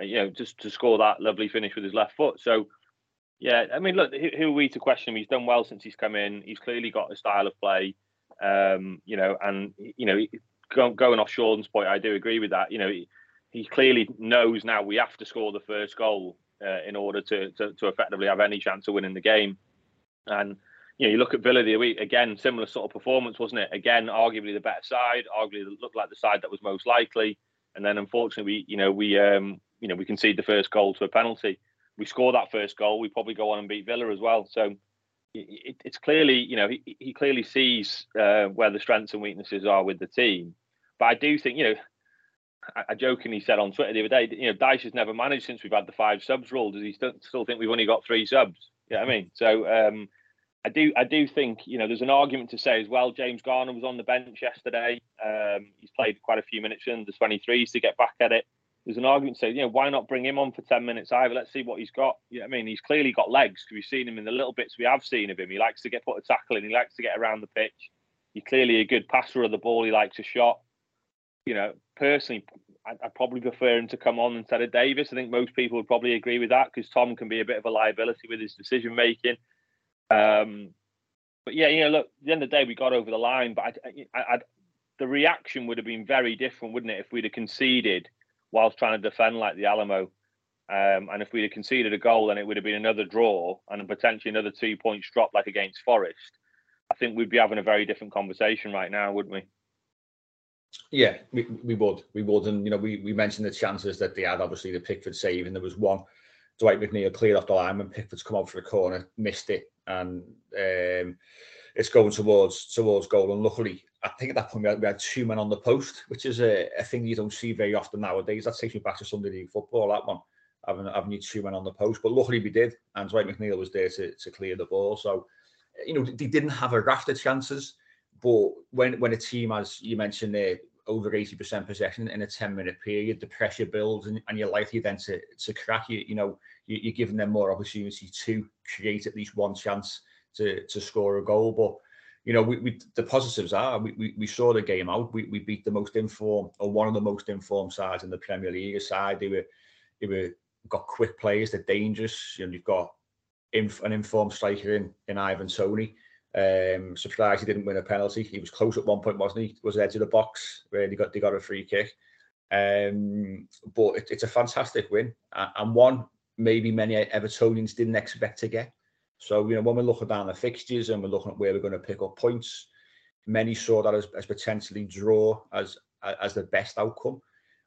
Uh, you know, just to score that lovely finish with his left foot. So, yeah, I mean, look, who, are we to question him? He's done well since he's come in. He's clearly got a style of play. Um, you know, and you know, going off Sean's point, I do agree with that. You know, he clearly knows now we have to score the first goal uh, in order to, to, to effectively have any chance of winning the game. And you know, you look at Villa the week again, similar sort of performance, wasn't it? Again, arguably the better side, arguably looked like the side that was most likely. And then unfortunately, we you know we um you know we concede the first goal to a penalty. We score that first goal, we probably go on and beat Villa as well. So it, it's clearly you know he, he clearly sees uh, where the strengths and weaknesses are with the team. But I do think you know I, I jokingly said on Twitter the other day, you know, Dyche has never managed since we've had the five subs rule. Does he still, still think we've only got three subs? Yeah, you know I mean, so um, I do, I do think you know, there's an argument to say as well. James Garner was on the bench yesterday. Um, he's played quite a few minutes in the 23s to get back at it. There's an argument to say, you know, why not bring him on for 10 minutes either? Let's see what he's got. You know I mean, he's clearly got legs because we've seen him in the little bits we have seen of him. He likes to get put a tackle in. He likes to get around the pitch. He's clearly a good passer of the ball. He likes a shot. You know, personally, I'd, I'd, probably prefer him to come on instead of Davies. I think most people would probably agree with that because Tom can be a bit of a liability with his decision making. Um, but yeah, you know, look, at the end of the day, we got over the line, but I, I, I, the reaction would have been very different, wouldn't it, if we'd have conceded whilst trying to defend like the Alamo. Um, and if we'd have conceded a goal, then it would have been another draw and potentially another two points dropped, like against Forest. I think we'd be having a very different conversation right now, wouldn't we? Yeah, we, we would. We would. And, you know, we, we mentioned the chances that they had, obviously, the Pickford save, and there was one. Dwight McNeil cleared off the line when Pickford's come out for a corner, missed it, and um, it's going towards towards goal. And luckily, I think at that point we had, we had two men on the post, which is a, a thing you don't see very often nowadays. That takes me back to Sunday League football, that one, having, having you two men on the post. But luckily we did, and Dwight McNeil was there to, to clear the ball. So, you know, they didn't have a raft of chances. But when when a team, as you mentioned there, over 80% possession in a 10 minute period, the pressure builds and, and you're likely then to, to crack you, you know, you, are giving them more opportunity to create at least one chance to, to score a goal. But, you know, we, we the positives are we, we, we saw the game out. We, we beat the most informed or one of the most informed sides in the Premier League aside. They were, they were got quick players, they're dangerous. You know, you've got inf- an informed striker in, in Ivan Toney. Um, surprised he didn't win a penalty. He was close at one point, wasn't he? Was edge of the box where they got they got a free kick. Um, but it, it's a fantastic win and one maybe many Evertonians didn't expect to get. So you know when we're looking down the fixtures and we're looking at where we're going to pick up points, many saw that as, as potentially draw as as the best outcome.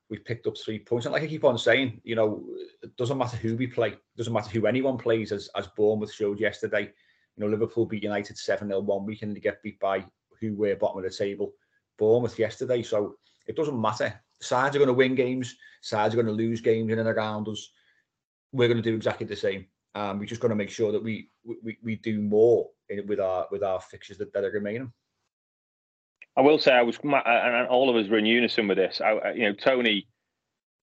We've picked up three points, and like I keep on saying, you know, it doesn't matter who we play, it doesn't matter who anyone plays, as as Bournemouth showed yesterday you know, Liverpool beat United 7 0 one week and they get beat by who were bottom of the table, Bournemouth yesterday. So it doesn't matter. Sides are going to win games, sides are going to lose games in and around us. We're going to do exactly the same. Um, we're just going to make sure that we we, we do more in, with our with our fixtures that, that are remaining. I will say I was, and all of us were in unison with this. I, you know, Toney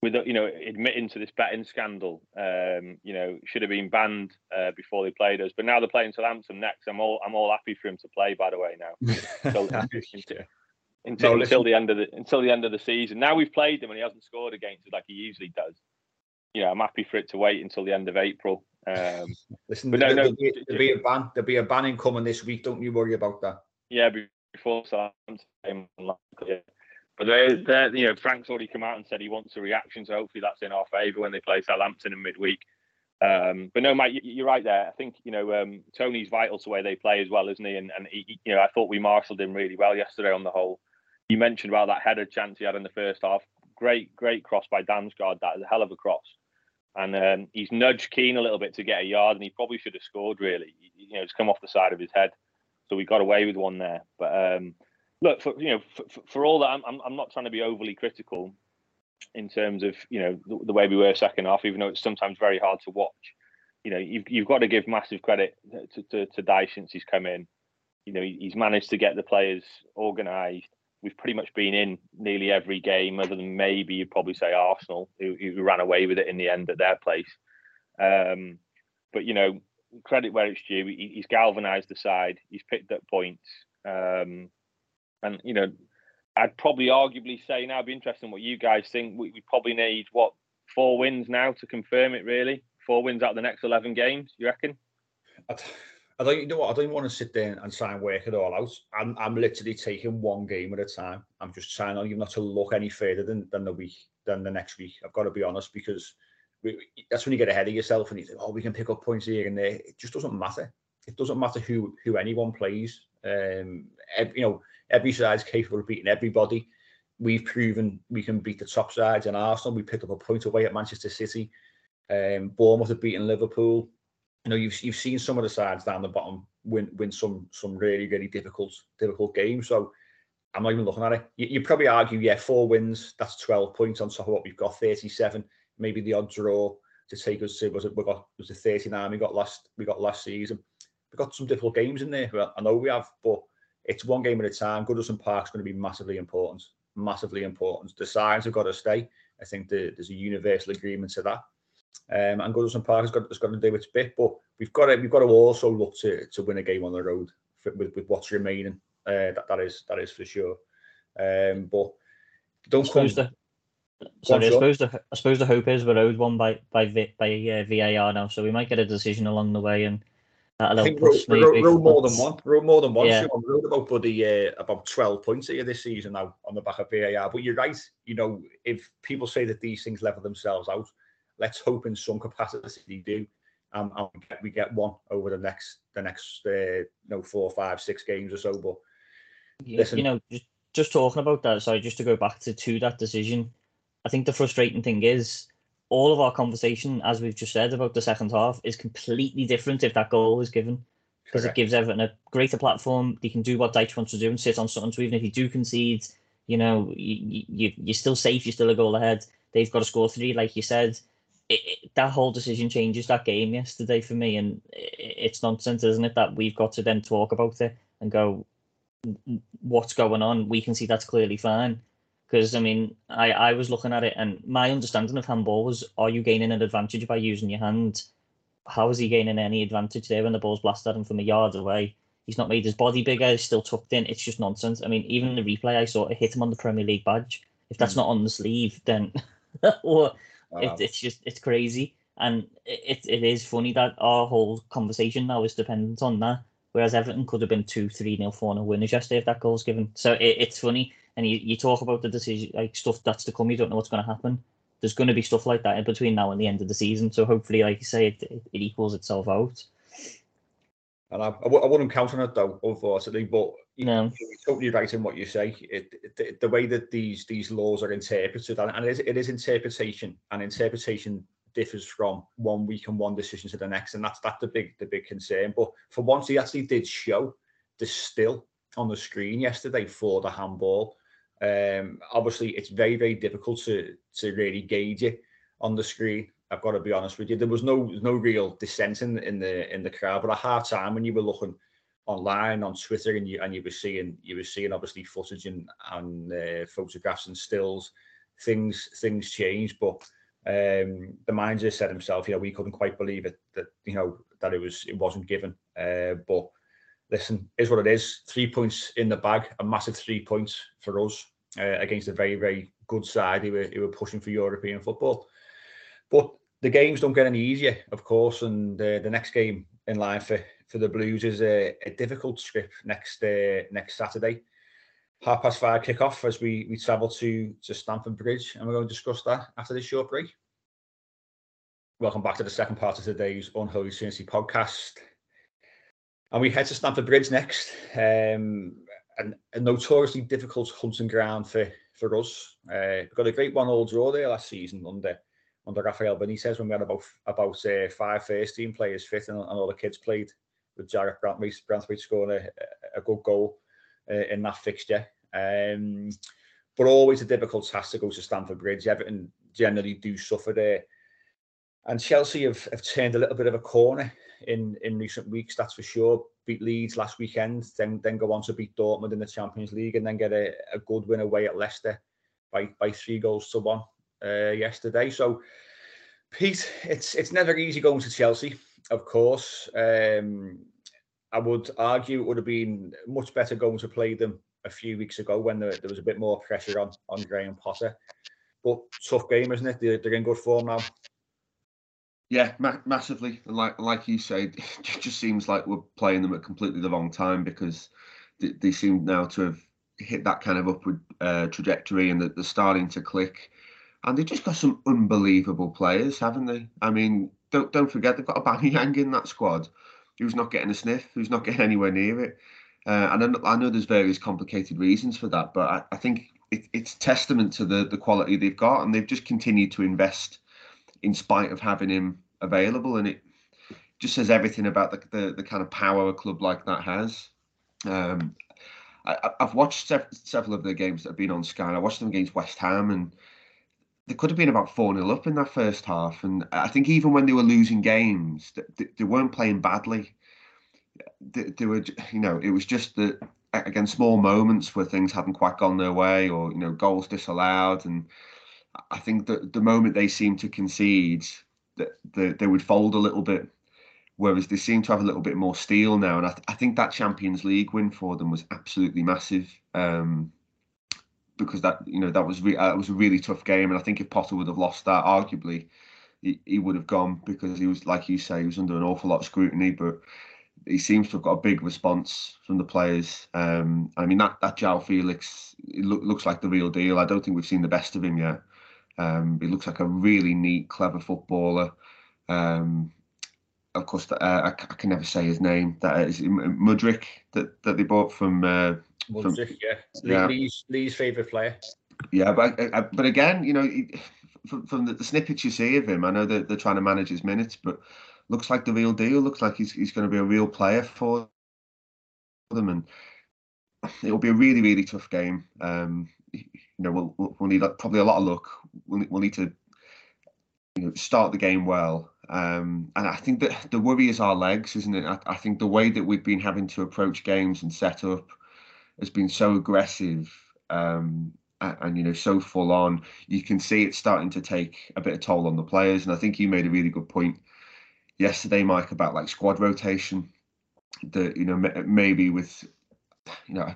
with you know admitting to this betting scandal, um, you know, should have been banned uh, before they played us. But now they're playing Southampton next. I'm all I'm all happy for him to play. By the way, now until, until, no, until the end of the until the end of the season. Now we've played him and he hasn't scored against us like he usually does. You know, I'm happy for it to wait until the end of April. Um, Listen, but no, there'll, no, be, there'll be a ban. There'll be a banning coming this week. Don't you worry about that. Yeah, before Southampton. But they, they, you know, Frank's already come out and said he wants a reaction, so hopefully that's in our favour when they play Southampton in midweek. Um, but no, Mike, you're right there. I think you know um, Toney's vital to the way they play as well, isn't he? And, and he, you know, I thought we marshalled him really well yesterday on the whole. You mentioned about that header chance he had in the first half. Great, great cross by Damsgaard. That is a hell of a cross. And um, he's nudged Keane a little bit to get a yard, and he probably should have scored. Really, you know, it's come off the side of his head, so we got away with one there. But um, look for you know for, for all that I'm, I'm not trying to be overly critical in terms of you know the, the, way we were second half even though it's sometimes very hard to watch you know you've, you've got to give massive credit to, to, to Dyche since he's come in you know he's managed to get the players organized we've pretty much been in nearly every game other than maybe you'd probably say Arsenal who, who ran away with it in the end at their place um, but you know credit where it's due he, he's galvanized the side he's picked up points um, and you know, I'd probably arguably say now, be interesting what you guys think. We, we probably need what four wins now to confirm it. Really, four wins out of the next eleven games. You reckon? I, don't. You know what? I don't want to sit there and try and work it all out. I'm, I'm literally taking one game at a time. I'm just trying not even not to look any further than, than the week than the next week. I've got to be honest because we, that's when you get ahead of yourself and you think, oh, we can pick up points here and there. It just doesn't matter. It doesn't matter who who anyone plays. Um, every, you know, every side's capable of beating everybody. We've proven we can beat the top sides in Arsenal. We picked up a point away at Manchester City. Um, Bournemouth have beaten Liverpool. You know, you've you've seen some of the sides down the bottom win win some some really really difficult difficult games. So I'm not even looking at it. You, you probably argue, yeah, four wins, that's 12 points on top of what we've got, 37. Maybe the odd draw to take us to was it we got was the 39 we got last we got last season. We've got some difficult games in there. I know we have, but it's one game at a time. Goodison Park's going to be massively important. Massively important. The sides have got to stay. I think the, there's a universal agreement to that. Um, and Goodison Park has got, has got to do its bit, but we've got to we've got to also look to, to win a game on the road for, with, with what's remaining. Uh, that, that is that is for sure. Um, but don't come. The, sorry, I suppose the I suppose the hope is we're owed one by by by uh, VAR now, so we might get a decision along the way, and I think row, row, row more than one. Row more than one. Yeah. So I wrote about uh, about twelve points here this season now on the back of VAR. But you're right. You know, if people say that these things level themselves out, let's hope in some capacity they do. Um, and we get, we get one over the next the next uh, you know four, five, six games or so. But listen, you know, just, just talking about that. Sorry, just to go back to to that decision. I think the frustrating thing is all of our conversation, as we've just said about the second half, is completely different if that goal is given because it gives Everton a greater platform. They can do what Dyche wants to do and sit on something. So even if you do concede, you know, you, you you're still safe. You're still a goal ahead. They've got to score three, like you said it, that whole decision changes that game yesterday for me, and it, it's nonsense, isn't it? That we've got to then talk about it and go, what's going on? We can see that's clearly fine. Because I mean, I, I was looking at it, and my understanding of handball was: Are you gaining an advantage by using your hand? How is he gaining any advantage there when the ball's blasted at him from a yard away? He's not made his body bigger. He's still tucked in. It's just nonsense. I mean, even the replay, I saw it hit him on the Premier League badge. If that's mm. not on the sleeve, then or Oh, it, it's just it's crazy, and it it is funny that our whole conversation now is dependent on that. Whereas Everton could have been two, three nil, four nil winners yesterday if that goal's given. So it, it's funny, and you, you talk about the decision like stuff that's to come. You don't know what's going to happen. There's going to be stuff like that in between now and the end of the season. So hopefully, like you say, it, it, it equals itself out. And I, I, I wouldn't count on it though, unfortunately. But know, you're totally right in what you say. It, it, the way that these these laws are interpreted, and, and it, is, it is interpretation, and interpretation differs from one week and one decision to the next, and that's that's the big the big concern. But for once, he actually did show the still on the screen yesterday for the handball. Um, obviously, it's very very difficult to to really gauge it on the screen. I've got to be honest with you. There was no no real dissent in, in the in the crowd, but at half time when you were looking online on Twitter and you and you were seeing you were seeing obviously footage and and uh, photographs and stills, things things changed. But um, the manager said himself, you know, we couldn't quite believe it that you know that it was it wasn't given. Uh, but listen, is what it is. Three points in the bag, a massive three points for us uh, against a very very good side who were who were pushing for European football. But the games don't get any easier, of course, and uh, the next game in line for for the Blues is a, a difficult trip next uh, next Saturday. Half past five kick-off as we, we travel to, to Stamford Bridge, and we're going to discuss that after this short break. Welcome back to the second part of today's Unholy Trinity podcast. And we head to Stamford Bridge next, um, and a notoriously difficult hunting ground for, for us. Uh, got a great one-all draw there last season under under Rafael Benitez when we had about about uh, five first team players fit and, and all the kids played with Jarrett Branthwaite, Branthwaite scoring a, a good goal uh, in that fixture. Um, but always a difficult task to go to Stamford Bridge. Everton generally do suffer there. And Chelsea have, have turned a little bit of a corner in, in recent weeks, that's for sure. Beat Leeds last weekend, then then go on to beat Dortmund in the Champions League and then get a, a good win away at Leicester by, by three goals to one uh, yesterday. So, Pete, it's it's never easy going to Chelsea of course. Um, I would argue it would have been much better going to play them a few weeks ago when there, there was a bit more pressure on on Graham Potter. But tough game, isn't it? They're, they're in good form now. Yeah, ma- massively. And like like you said, it just seems like we're playing them at completely the wrong time because they, they seem now to have hit that kind of upward uh, trajectory and that they're starting to click. And they've just got some unbelievable players, haven't they? I mean, don't don't forget they've got a Aubameyang in that squad, who's not getting a sniff, who's not getting anywhere near it. Uh, and I, I know there's various complicated reasons for that, but I, I think it, it's testament to the the quality they've got, and they've just continued to invest in spite of having him available, and it just says everything about the the, the kind of power a club like that has. Um, I, have watched several of the games that have been on Sky. I watched them against West Ham, and they could have been about 4 0 up in that first half. And I think even when they were losing games, they, they weren't playing badly. They, they, were, you know, it was just that, again, small moments where things hadn't quite gone their way or, you know, goals disallowed. And I think that the moment they seemed to concede, that they, they would fold a little bit whereas they seem to have a little bit more steel now. And I, th- I think that Champions League win for them was absolutely massive um, because that you know that was re- uh, was a really tough game. And I think if Potter would have lost that, arguably he, he would have gone because he was like you say he was under an awful lot of scrutiny, but. He seems to have got a big response from the players. Um, I mean, that that João Felix lo- looks like the real deal. I don't think we've seen the best of him yet. Um, he looks like a really neat, clever footballer. Um, of course, uh, I, I, can never say his name. That is Mudryk that, that they bought from. Uh, Mudryk, yeah. yeah. Lee's, Lee's favourite player. Yeah, but uh, but again, you know, from, from the, the, snippets you see of him, I know that they're trying to manage his minutes, but looks like the real deal. Looks like he's he's going to be a real player for them, and it'll be a really really tough game. Um, you know, we'll we'll need probably a lot of luck. We'll we'll need to you know start the game well um, and I think that the worry is our legs, isn't it? I, I, think the way that we've been having to approach games and set up has been so aggressive um, and, and, you know so full on. You can see it's starting to take a bit of toll on the players. And I think you made a really good point yesterday, Mike, about like squad rotation. That you know maybe with you know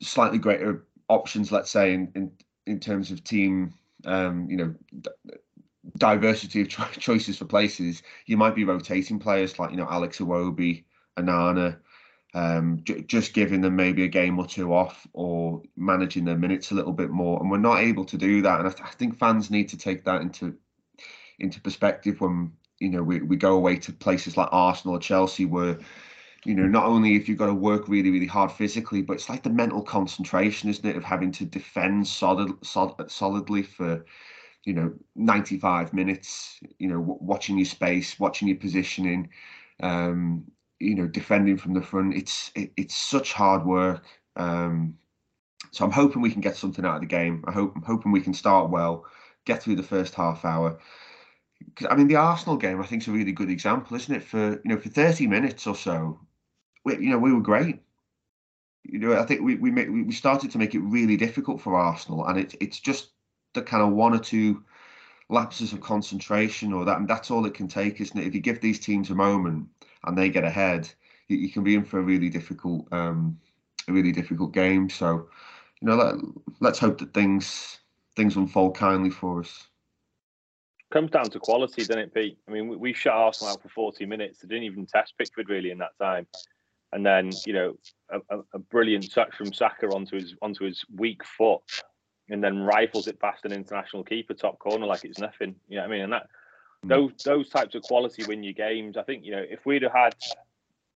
slightly greater options, let's say in in, in terms of team. Um, you know diversity of cho- choices for places, you might be rotating players like you know Alex Iwobi, Onana, um, j- just giving them maybe a game or two off or managing their minutes a little bit more. And we're not able to do that. And I, th- I think fans need to take that into into perspective when you know we, we go away to places like Arsenal or Chelsea where you know not only if you've got to work really really hard physically but it's like the mental concentration isn't it of having to defend solid, solid solidly for you know 95 minutes you know w- watching your space watching your positioning um you know defending from the front it's it, it's such hard work um so i'm hoping we can get something out of the game i hope i'm hoping we can start well get through the first half hour I mean, the Arsenal game, I think, is a really good example, isn't it? For you know, for thirty minutes or so, we, you know, we were great. You know, I think we we make, we started to make it really difficult for Arsenal, and it's it's just the kind of one or two lapses of concentration or that and that's all it can take isn't it? If you give these teams a moment and they get ahead you, you can be in for a really difficult um a really difficult game. So you know let, let's hope that things things unfold kindly for us. Comes down to quality doesn't it pete? I mean we, we shut arsenal out for 40 minutes. They didn't even test pickford really in that time. And then you know a, a, a brilliant touch from Saka onto his onto his weak foot and then rifles it past an international keeper top corner like it's nothing. You know what I mean? And that hmm. those those types of quality win you games. I think you know if we'd have had,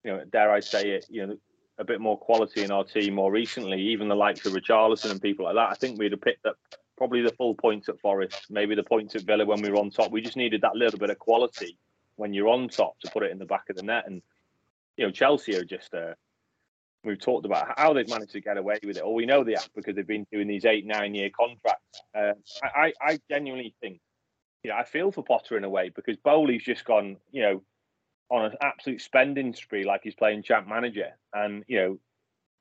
you know, dare I say it, you know, a bit more quality in our team more recently, even the likes of Richarlison and people like that, I think we'd have picked up probably the full points at Forest, maybe the points at Villa when we were on top. We just needed that little bit of quality when you're on top to put it in the back of the net. And you know, Chelsea are just a we've talked about how they've managed to get away with it. Or we know they have because they've been doing these eight, nine year contracts. Uh, I, I genuinely think, you know, I feel for Potter in a way because Boehly's just gone, you know, on an absolute spending spree like he's playing champ manager. And, you know,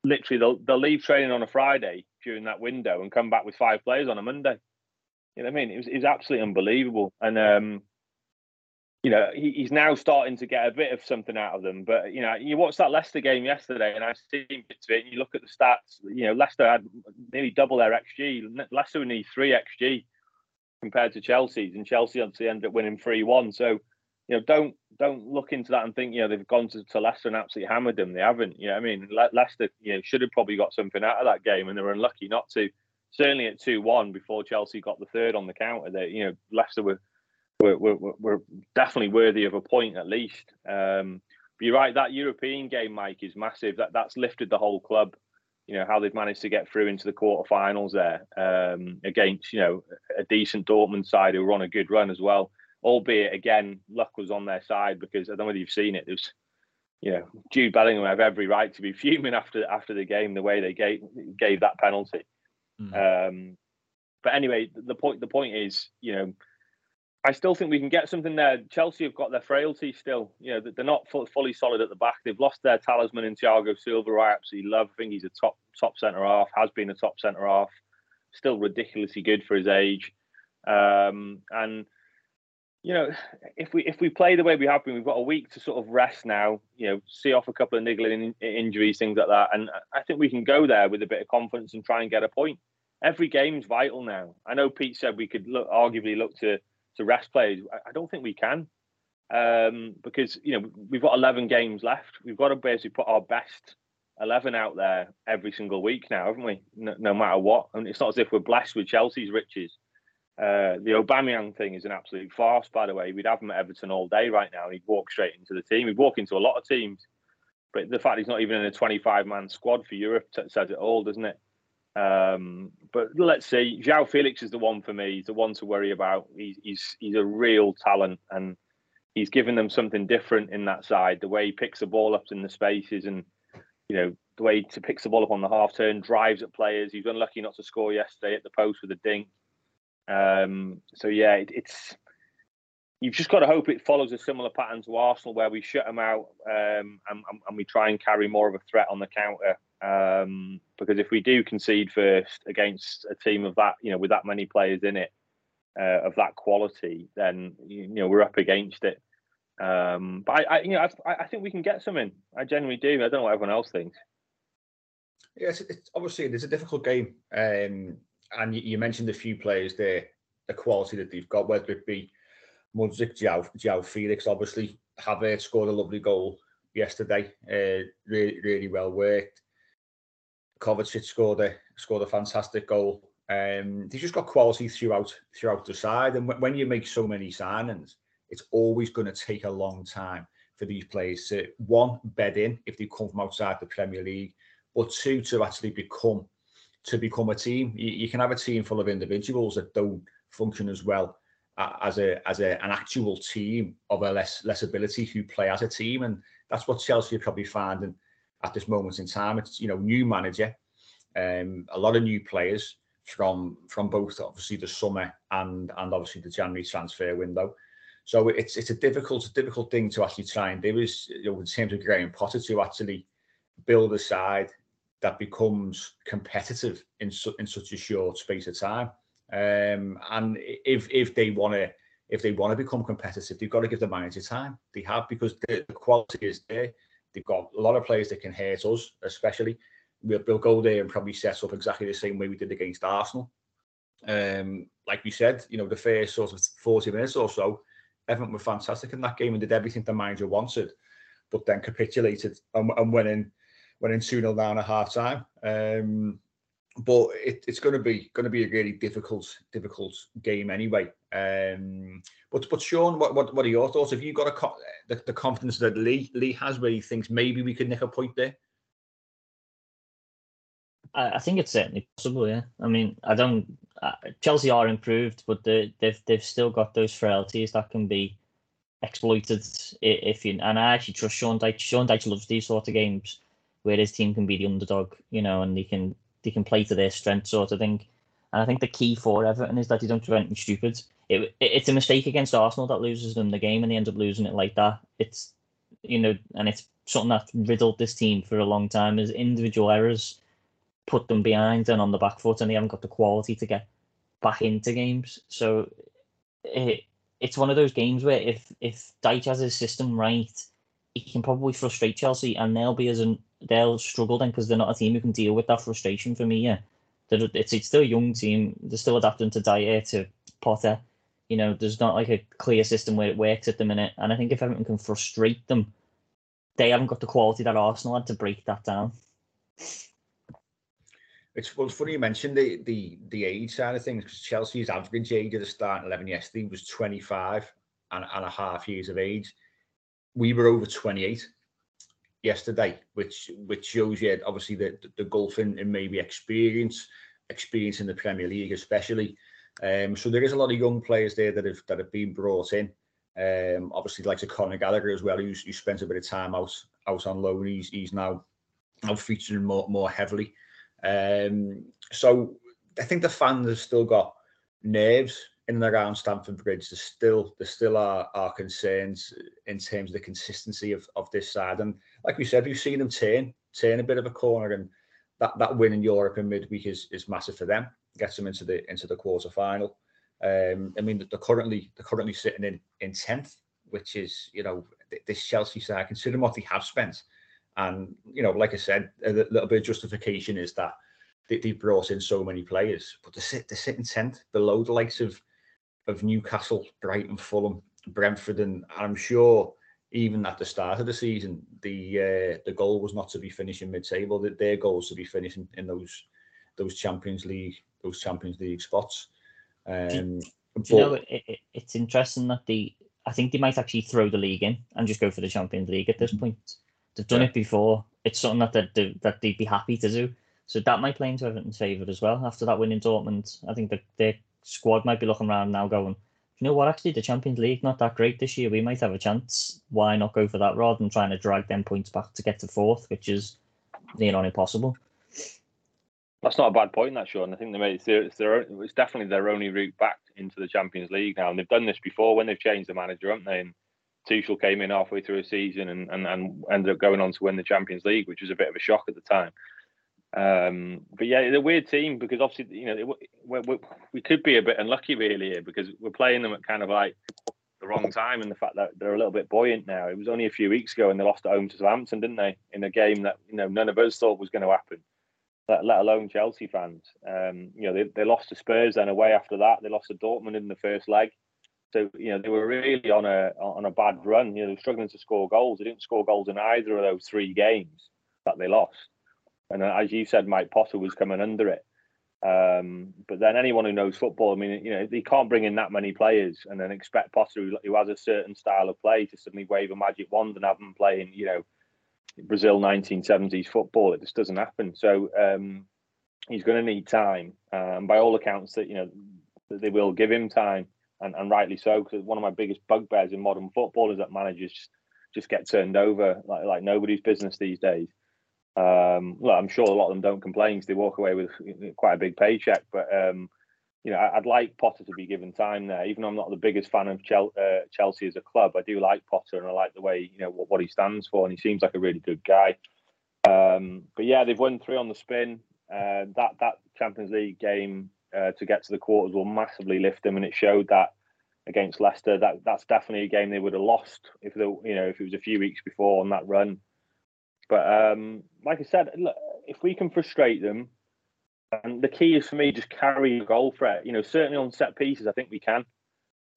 literally they'll, they'll leave training on a Friday during that window and come back with five players on a Monday. You know what I mean? It was, it was absolutely unbelievable. And, um, you know, he, he's now starting to get a bit of something out of them. But you know, you watched that Leicester game yesterday, and I've seen bits of it. And you look at the stats. You know, Leicester had nearly double their xG. Leicester would need three xG compared to Chelsea's, and Chelsea obviously ended up winning three one. So, you know, don't don't look into that and think you know they've gone to, to Leicester and absolutely hammered them. They haven't. You know, I mean, Le- Leicester, you know, should have probably got something out of that game, and they were unlucky not to. Certainly at two one before Chelsea got the third on the counter. That you know, Leicester were we're, we're, we're definitely worthy of a point at least. Um, but you're right, that European game, Mike, is massive. That that's lifted the whole club. You know how they've managed to get through into the quarterfinals there um, against you know a decent Dortmund side who were on a good run as well. Albeit again, luck was on their side because I don't know whether you've seen it. There was you know, Jude Bellingham have every right to be fuming after after the game the way they gave gave that penalty. Mm. Um, but anyway, the point the point is, you know, I still think we can get something there. Chelsea have got their frailty still. You know, they're not fully solid at the back. They've lost their talisman in Thiago Silva, I absolutely love. I think he's a top top centre half, has been a top centre half, still ridiculously good for his age. Um, and you know, if we if we play the way we have been, we've got a week to sort of rest now. You know, see off a couple of niggling injuries, things like that, and I think we can go there with a bit of confidence and try and get a point. Every game's vital now. I know Pete said we could look, arguably look to to rest players. I, don't think we can um, because you know we've got 11 games left. We've got to basically put our best 11 out there every single week now, haven't we? No, no matter what. And it's not as if we're blessed with Chelsea's riches. Uh, the Aubameyang thing is an absolute farce, by the way. We'd have him at Everton all day right now, he'd walk straight into the team. He'd walk into a lot of teams, but the fact he's not even in a 25-man squad for Europe says it all, doesn't it? Um, but let's see. João Felix is the one for me. He's the one to worry about. He's he's he's a real talent, and he's given them something different in that side. The way he picks the ball up in the spaces, and you know the way he picks the ball up on the half turn, drives at players. He's unlucky not to score yesterday at the post with a dink. Um, so yeah, it, it's you've just got to hope it follows a similar pattern to Arsenal, where we shut them out um, and, and, we try and carry more of a threat on the counter. Um, because if we do concede first against a team of that, you know, with that many players in it, uh, of that quality, then you know we're up against it. Um, but I, I, you know, I, I, think we can get some in. I genuinely do. I don't know what everyone else thinks. Yes, it's, obviously it's a difficult game, um, and you, you, mentioned a few players there, the quality that they've got, whether it be João, João Felix, obviously Havertz scored a lovely goal yesterday, uh, really, really well worked. Kovacic scored a scored a fantastic goal. Um, they've just got quality throughout throughout the side, and when you make so many signings, it's always going to take a long time for these players to one bed in if they come from outside the Premier League, but two to actually become to become a team. You, you can have a team full of individuals that don't function as well as a as a, an actual team of a less less ability who play as a team, and that's what Chelsea are probably finding at this moment in time. It's you know new manager, um, a lot of new players from from both obviously the summer and and obviously the January transfer window. So it's it's a difficult difficult thing to actually try and do is you know in terms of Graham Potter to actually build a side that becomes competitive in su- in such a short space of time. Um, and if if they want to if they want to become competitive, they've got to give the manager time. They have because the, quality is there. They've got a lot of players that can hurt us, especially. We'll, we'll go there and probably set up exactly the same way we did against Arsenal. Um, like we said, you know, the first sort of 40 minutes or so, Everton were fantastic in that game and did everything the manager wanted, but then capitulated and, and went in went in 2 0 down at half time. Um, but it, it's going to be going to be a really difficult difficult game anyway. Um, but but Sean, what, what what are your thoughts? Have you got a the, the confidence that Lee Lee has where he thinks maybe we could nick a point there? I, I think it's certainly possible. Yeah, I mean, I don't. Uh, Chelsea are improved, but they, they've they've still got those frailties that can be exploited if you. And I actually trust Sean Dyche. Sean Dyche loves these sort of games where his team can be the underdog, you know, and they can they can play to their strength, sort of thing. And I think the key for Everton is that they don't do anything stupid. It, it, it's a mistake against Arsenal that loses them the game, and they end up losing it like that. It's you know, and it's something that riddled this team for a long time. Is individual errors put them behind and on the back foot, and they haven't got the quality to get back into games. So it, it's one of those games where if if Dyche has his system right, he can probably frustrate Chelsea, and they'll be as an they'll struggle then because they're not a team who can deal with that frustration. For me, yeah, it's it's still a young team. They're still adapting to Dier to Potter. You know, there's not like a clear system where it works at the minute, and I think if everyone can frustrate them, they haven't got the quality that Arsenal had to break that down. It's well, it's funny you mentioned the the the age side of things because Chelsea's average age at the starting eleven yesterday was 25 and, and a half years of age. We were over 28 yesterday, which which shows you obviously the the gulf in maybe experience, experience in the Premier League especially. Um, so there is a lot of young players there that have that have been brought in. Um, obviously, like to Conor Gallagher as well, who spent a bit of time out out on loan. He's he's now now featuring more more heavily. Um, so I think the fans have still got nerves in and around Stamford Bridge. There's still there still are, are concerns in terms of the consistency of, of this side. And like we said, we've seen them turn turn a bit of a corner, and that, that win in Europe in midweek is is massive for them. Gets them into the into the quarter final. Um, I mean, they're currently they're currently sitting in in tenth, which is you know this Chelsea side, considering what they have spent, and you know, like I said, a little bit of justification is that they, they brought in so many players, but they're, sit, they're sitting tenth below the likes of of Newcastle, Brighton, Fulham, Brentford, and I'm sure even at the start of the season, the uh, the goal was not to be finishing mid-table. That their goal was to be finishing in those those Champions League those Champions League spots. Um, do, but, you know, it, it, it's interesting that the I think they might actually throw the league in and just go for the Champions League at this mm-hmm. point. They've done yeah. it before. It's something that they'd, that they'd be happy to do. So that might play into Everton's favour as well. After that win in Dortmund, I think that their squad might be looking around now going, you know what, actually, the Champions League not that great this year. We might have a chance. Why not go for that rather than trying to drag them points back to get to fourth, which is near on impossible. That's not a bad point, that Sean. I think they made it's, their, it's, their, it's definitely their only route back into the Champions League now, and they've done this before when they've changed the manager, haven't they? And Tuchel came in halfway through a season and, and, and ended up going on to win the Champions League, which was a bit of a shock at the time. Um, but yeah, it's a weird team because obviously, you know, we, could be a bit unlucky really here because we're playing them at kind of like the wrong time and the fact that they're a little bit buoyant now. It was only a few weeks ago and they lost at home to Southampton, didn't they? In a game that, you know, none of us thought was going to happen, let, let alone Chelsea fans. Um, you know, they, they lost to Spurs then away after that. They lost to Dortmund in the first leg. So, you know, they were really on a on a bad run. You know, they were struggling to score goals. They didn't score goals in either of those three games that they lost. And as you said, Mike Potter was coming under it. Um, but then anyone who knows football, I mean, you know, they can't bring in that many players and then expect Potter, who, who has a certain style of play, to suddenly wave a magic wand and have them playing, you know, Brazil 1970s football. It just doesn't happen. So um, he's going to need time. And um, by all accounts, that you know, they will give him time, and, and rightly so. Because one of my biggest bugbears in modern football is that managers just, just get turned over like like nobody's business these days. Um, well, I'm sure a lot of them don't complain because they walk away with quite a big paycheck. But um, you know, I'd like Potter to be given time there. Even though I'm not the biggest fan of uh, Chelsea as a club, I do like Potter and I like the way you know what, what he stands for, and he seems like a really good guy. Um, but yeah, they've won three on the spin. Uh, that that Champions League game uh, to get to the quarters will massively lift them, and it showed that against Leicester. That that's definitely a game they would have lost if they, you know if it was a few weeks before on that run. But um, like I said, look, if we can frustrate them, and the key is for me just carry a goal threat. You know, certainly on set pieces, I think we can.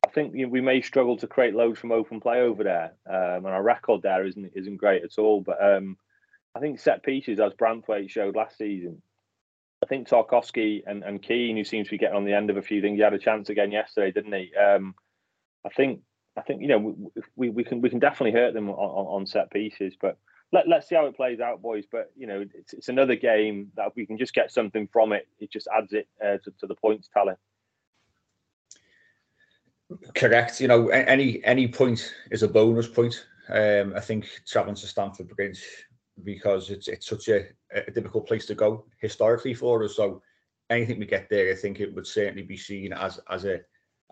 I think we may struggle to create loads from open play over there, um, and our record there isn't isn't great at all. But um, I think set pieces, as Branthwaite showed last season, I think Tarkowski and, and Keane, who seems to be getting on the end of a few things, he had a chance again yesterday, didn't he? Um, I think I think you know we, we can we can definitely hurt them on, on set pieces, but let, let's see how it plays out, boys. But you know, it's, it's another game that if we can just get something from it, it just adds it uh, to, to the points tally. Correct. You know, any any point is a bonus point. Um, I think traveling to Stamford Bridge because it's it's such a, a difficult place to go historically for us. So anything we get there, I think it would certainly be seen as as a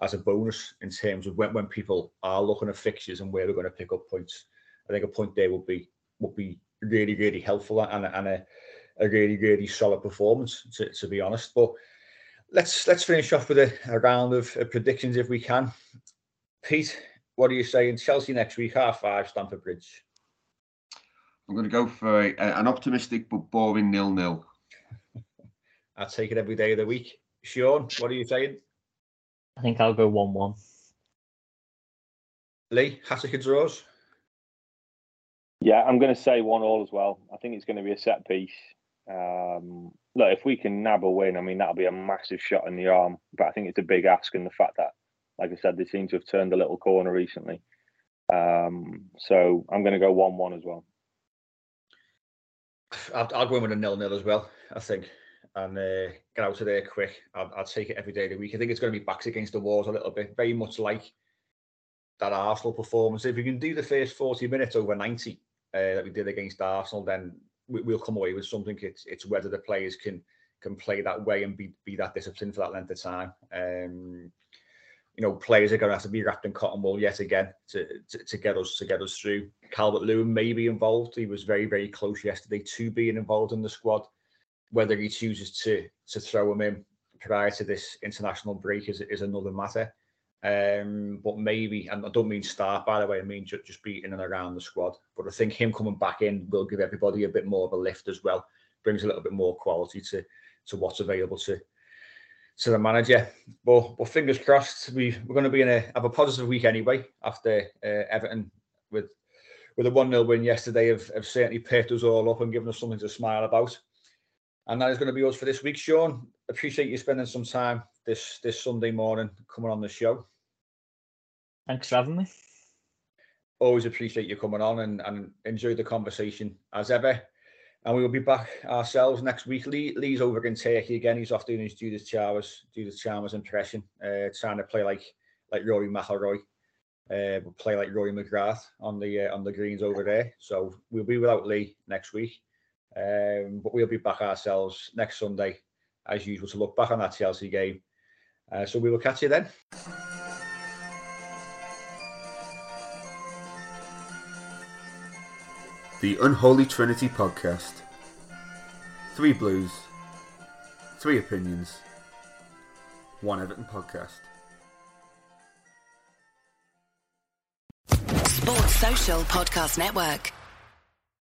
as a bonus in terms of when, when people are looking at fixtures and where we're going to pick up points. I think a point there would be would be really, really helpful and, and a, a really, really solid performance, to, to be honest. But let's let's finish off with a, a round of uh, predictions if we can. Pete, what are you saying? Chelsea next week, half five, Stamford Bridge. I'm going to go for a, an optimistic but boring nil-nil. I take it every day of the week. Sean, what are you saying? I think I'll go one-one. Lee, Hattiker draws. Yeah, I'm going to say one all as well. I think it's going to be a set piece. Um, look, if we can nab a win, I mean that'll be a massive shot in the arm. But I think it's a big ask, and the fact that, like I said, they seem to have turned a little corner recently. Um, so I'm going to go one-one as well. I'll, go in with a nil-nil as well. I think, and uh, get out of there quick. I'll, I'll, take it every day of the week. I think it's going to be backs against the walls a little bit, very much like that Arsenal performance. If we can do the first 40 minutes over 90 uh, that we did against Arsenal, then we, will come away with something. It's it's whether the players can can play that way and be be that disciplined for that length of time. Um, you know, players are going to have to be wrapped in cotton wool yet again to, to, to get us to get us through. Calvert Lewin may be involved. He was very very close yesterday to being involved in the squad. Whether he chooses to to throw him in prior to this international break is is another matter. Um, but maybe, and I don't mean start by the way, I mean just, just and around the squad. But I think him coming back in will give everybody a bit more of a lift as well. Brings a little bit more quality to to what's available to to the manager. But but fingers crossed, we we're going to be in a have a positive week anyway after uh, Everton with with a one 0 win yesterday have, have certainly picked us all up and given us something to smile about. And that is going to be us for this week, Sean. Appreciate you spending some time this this Sunday morning coming on the show. Thanks for having me. Always appreciate you coming on and, and enjoy the conversation as ever. And we will be back ourselves next week. Lee, Lee's over in Turkey again. He's off doing his Judith Chalmers, Judith Chalmers impression, uh, trying to play like like Rory McIlroy, uh, play like Rory McGrath on the uh, on the greens over there. So we'll be without Lee next week, um, but we'll be back ourselves next Sunday, as usual, to look back on that Chelsea game. Uh, so we will catch you then. The Unholy Trinity Podcast. Three Blues, three opinions, one Everton podcast. Sports Social Podcast Network.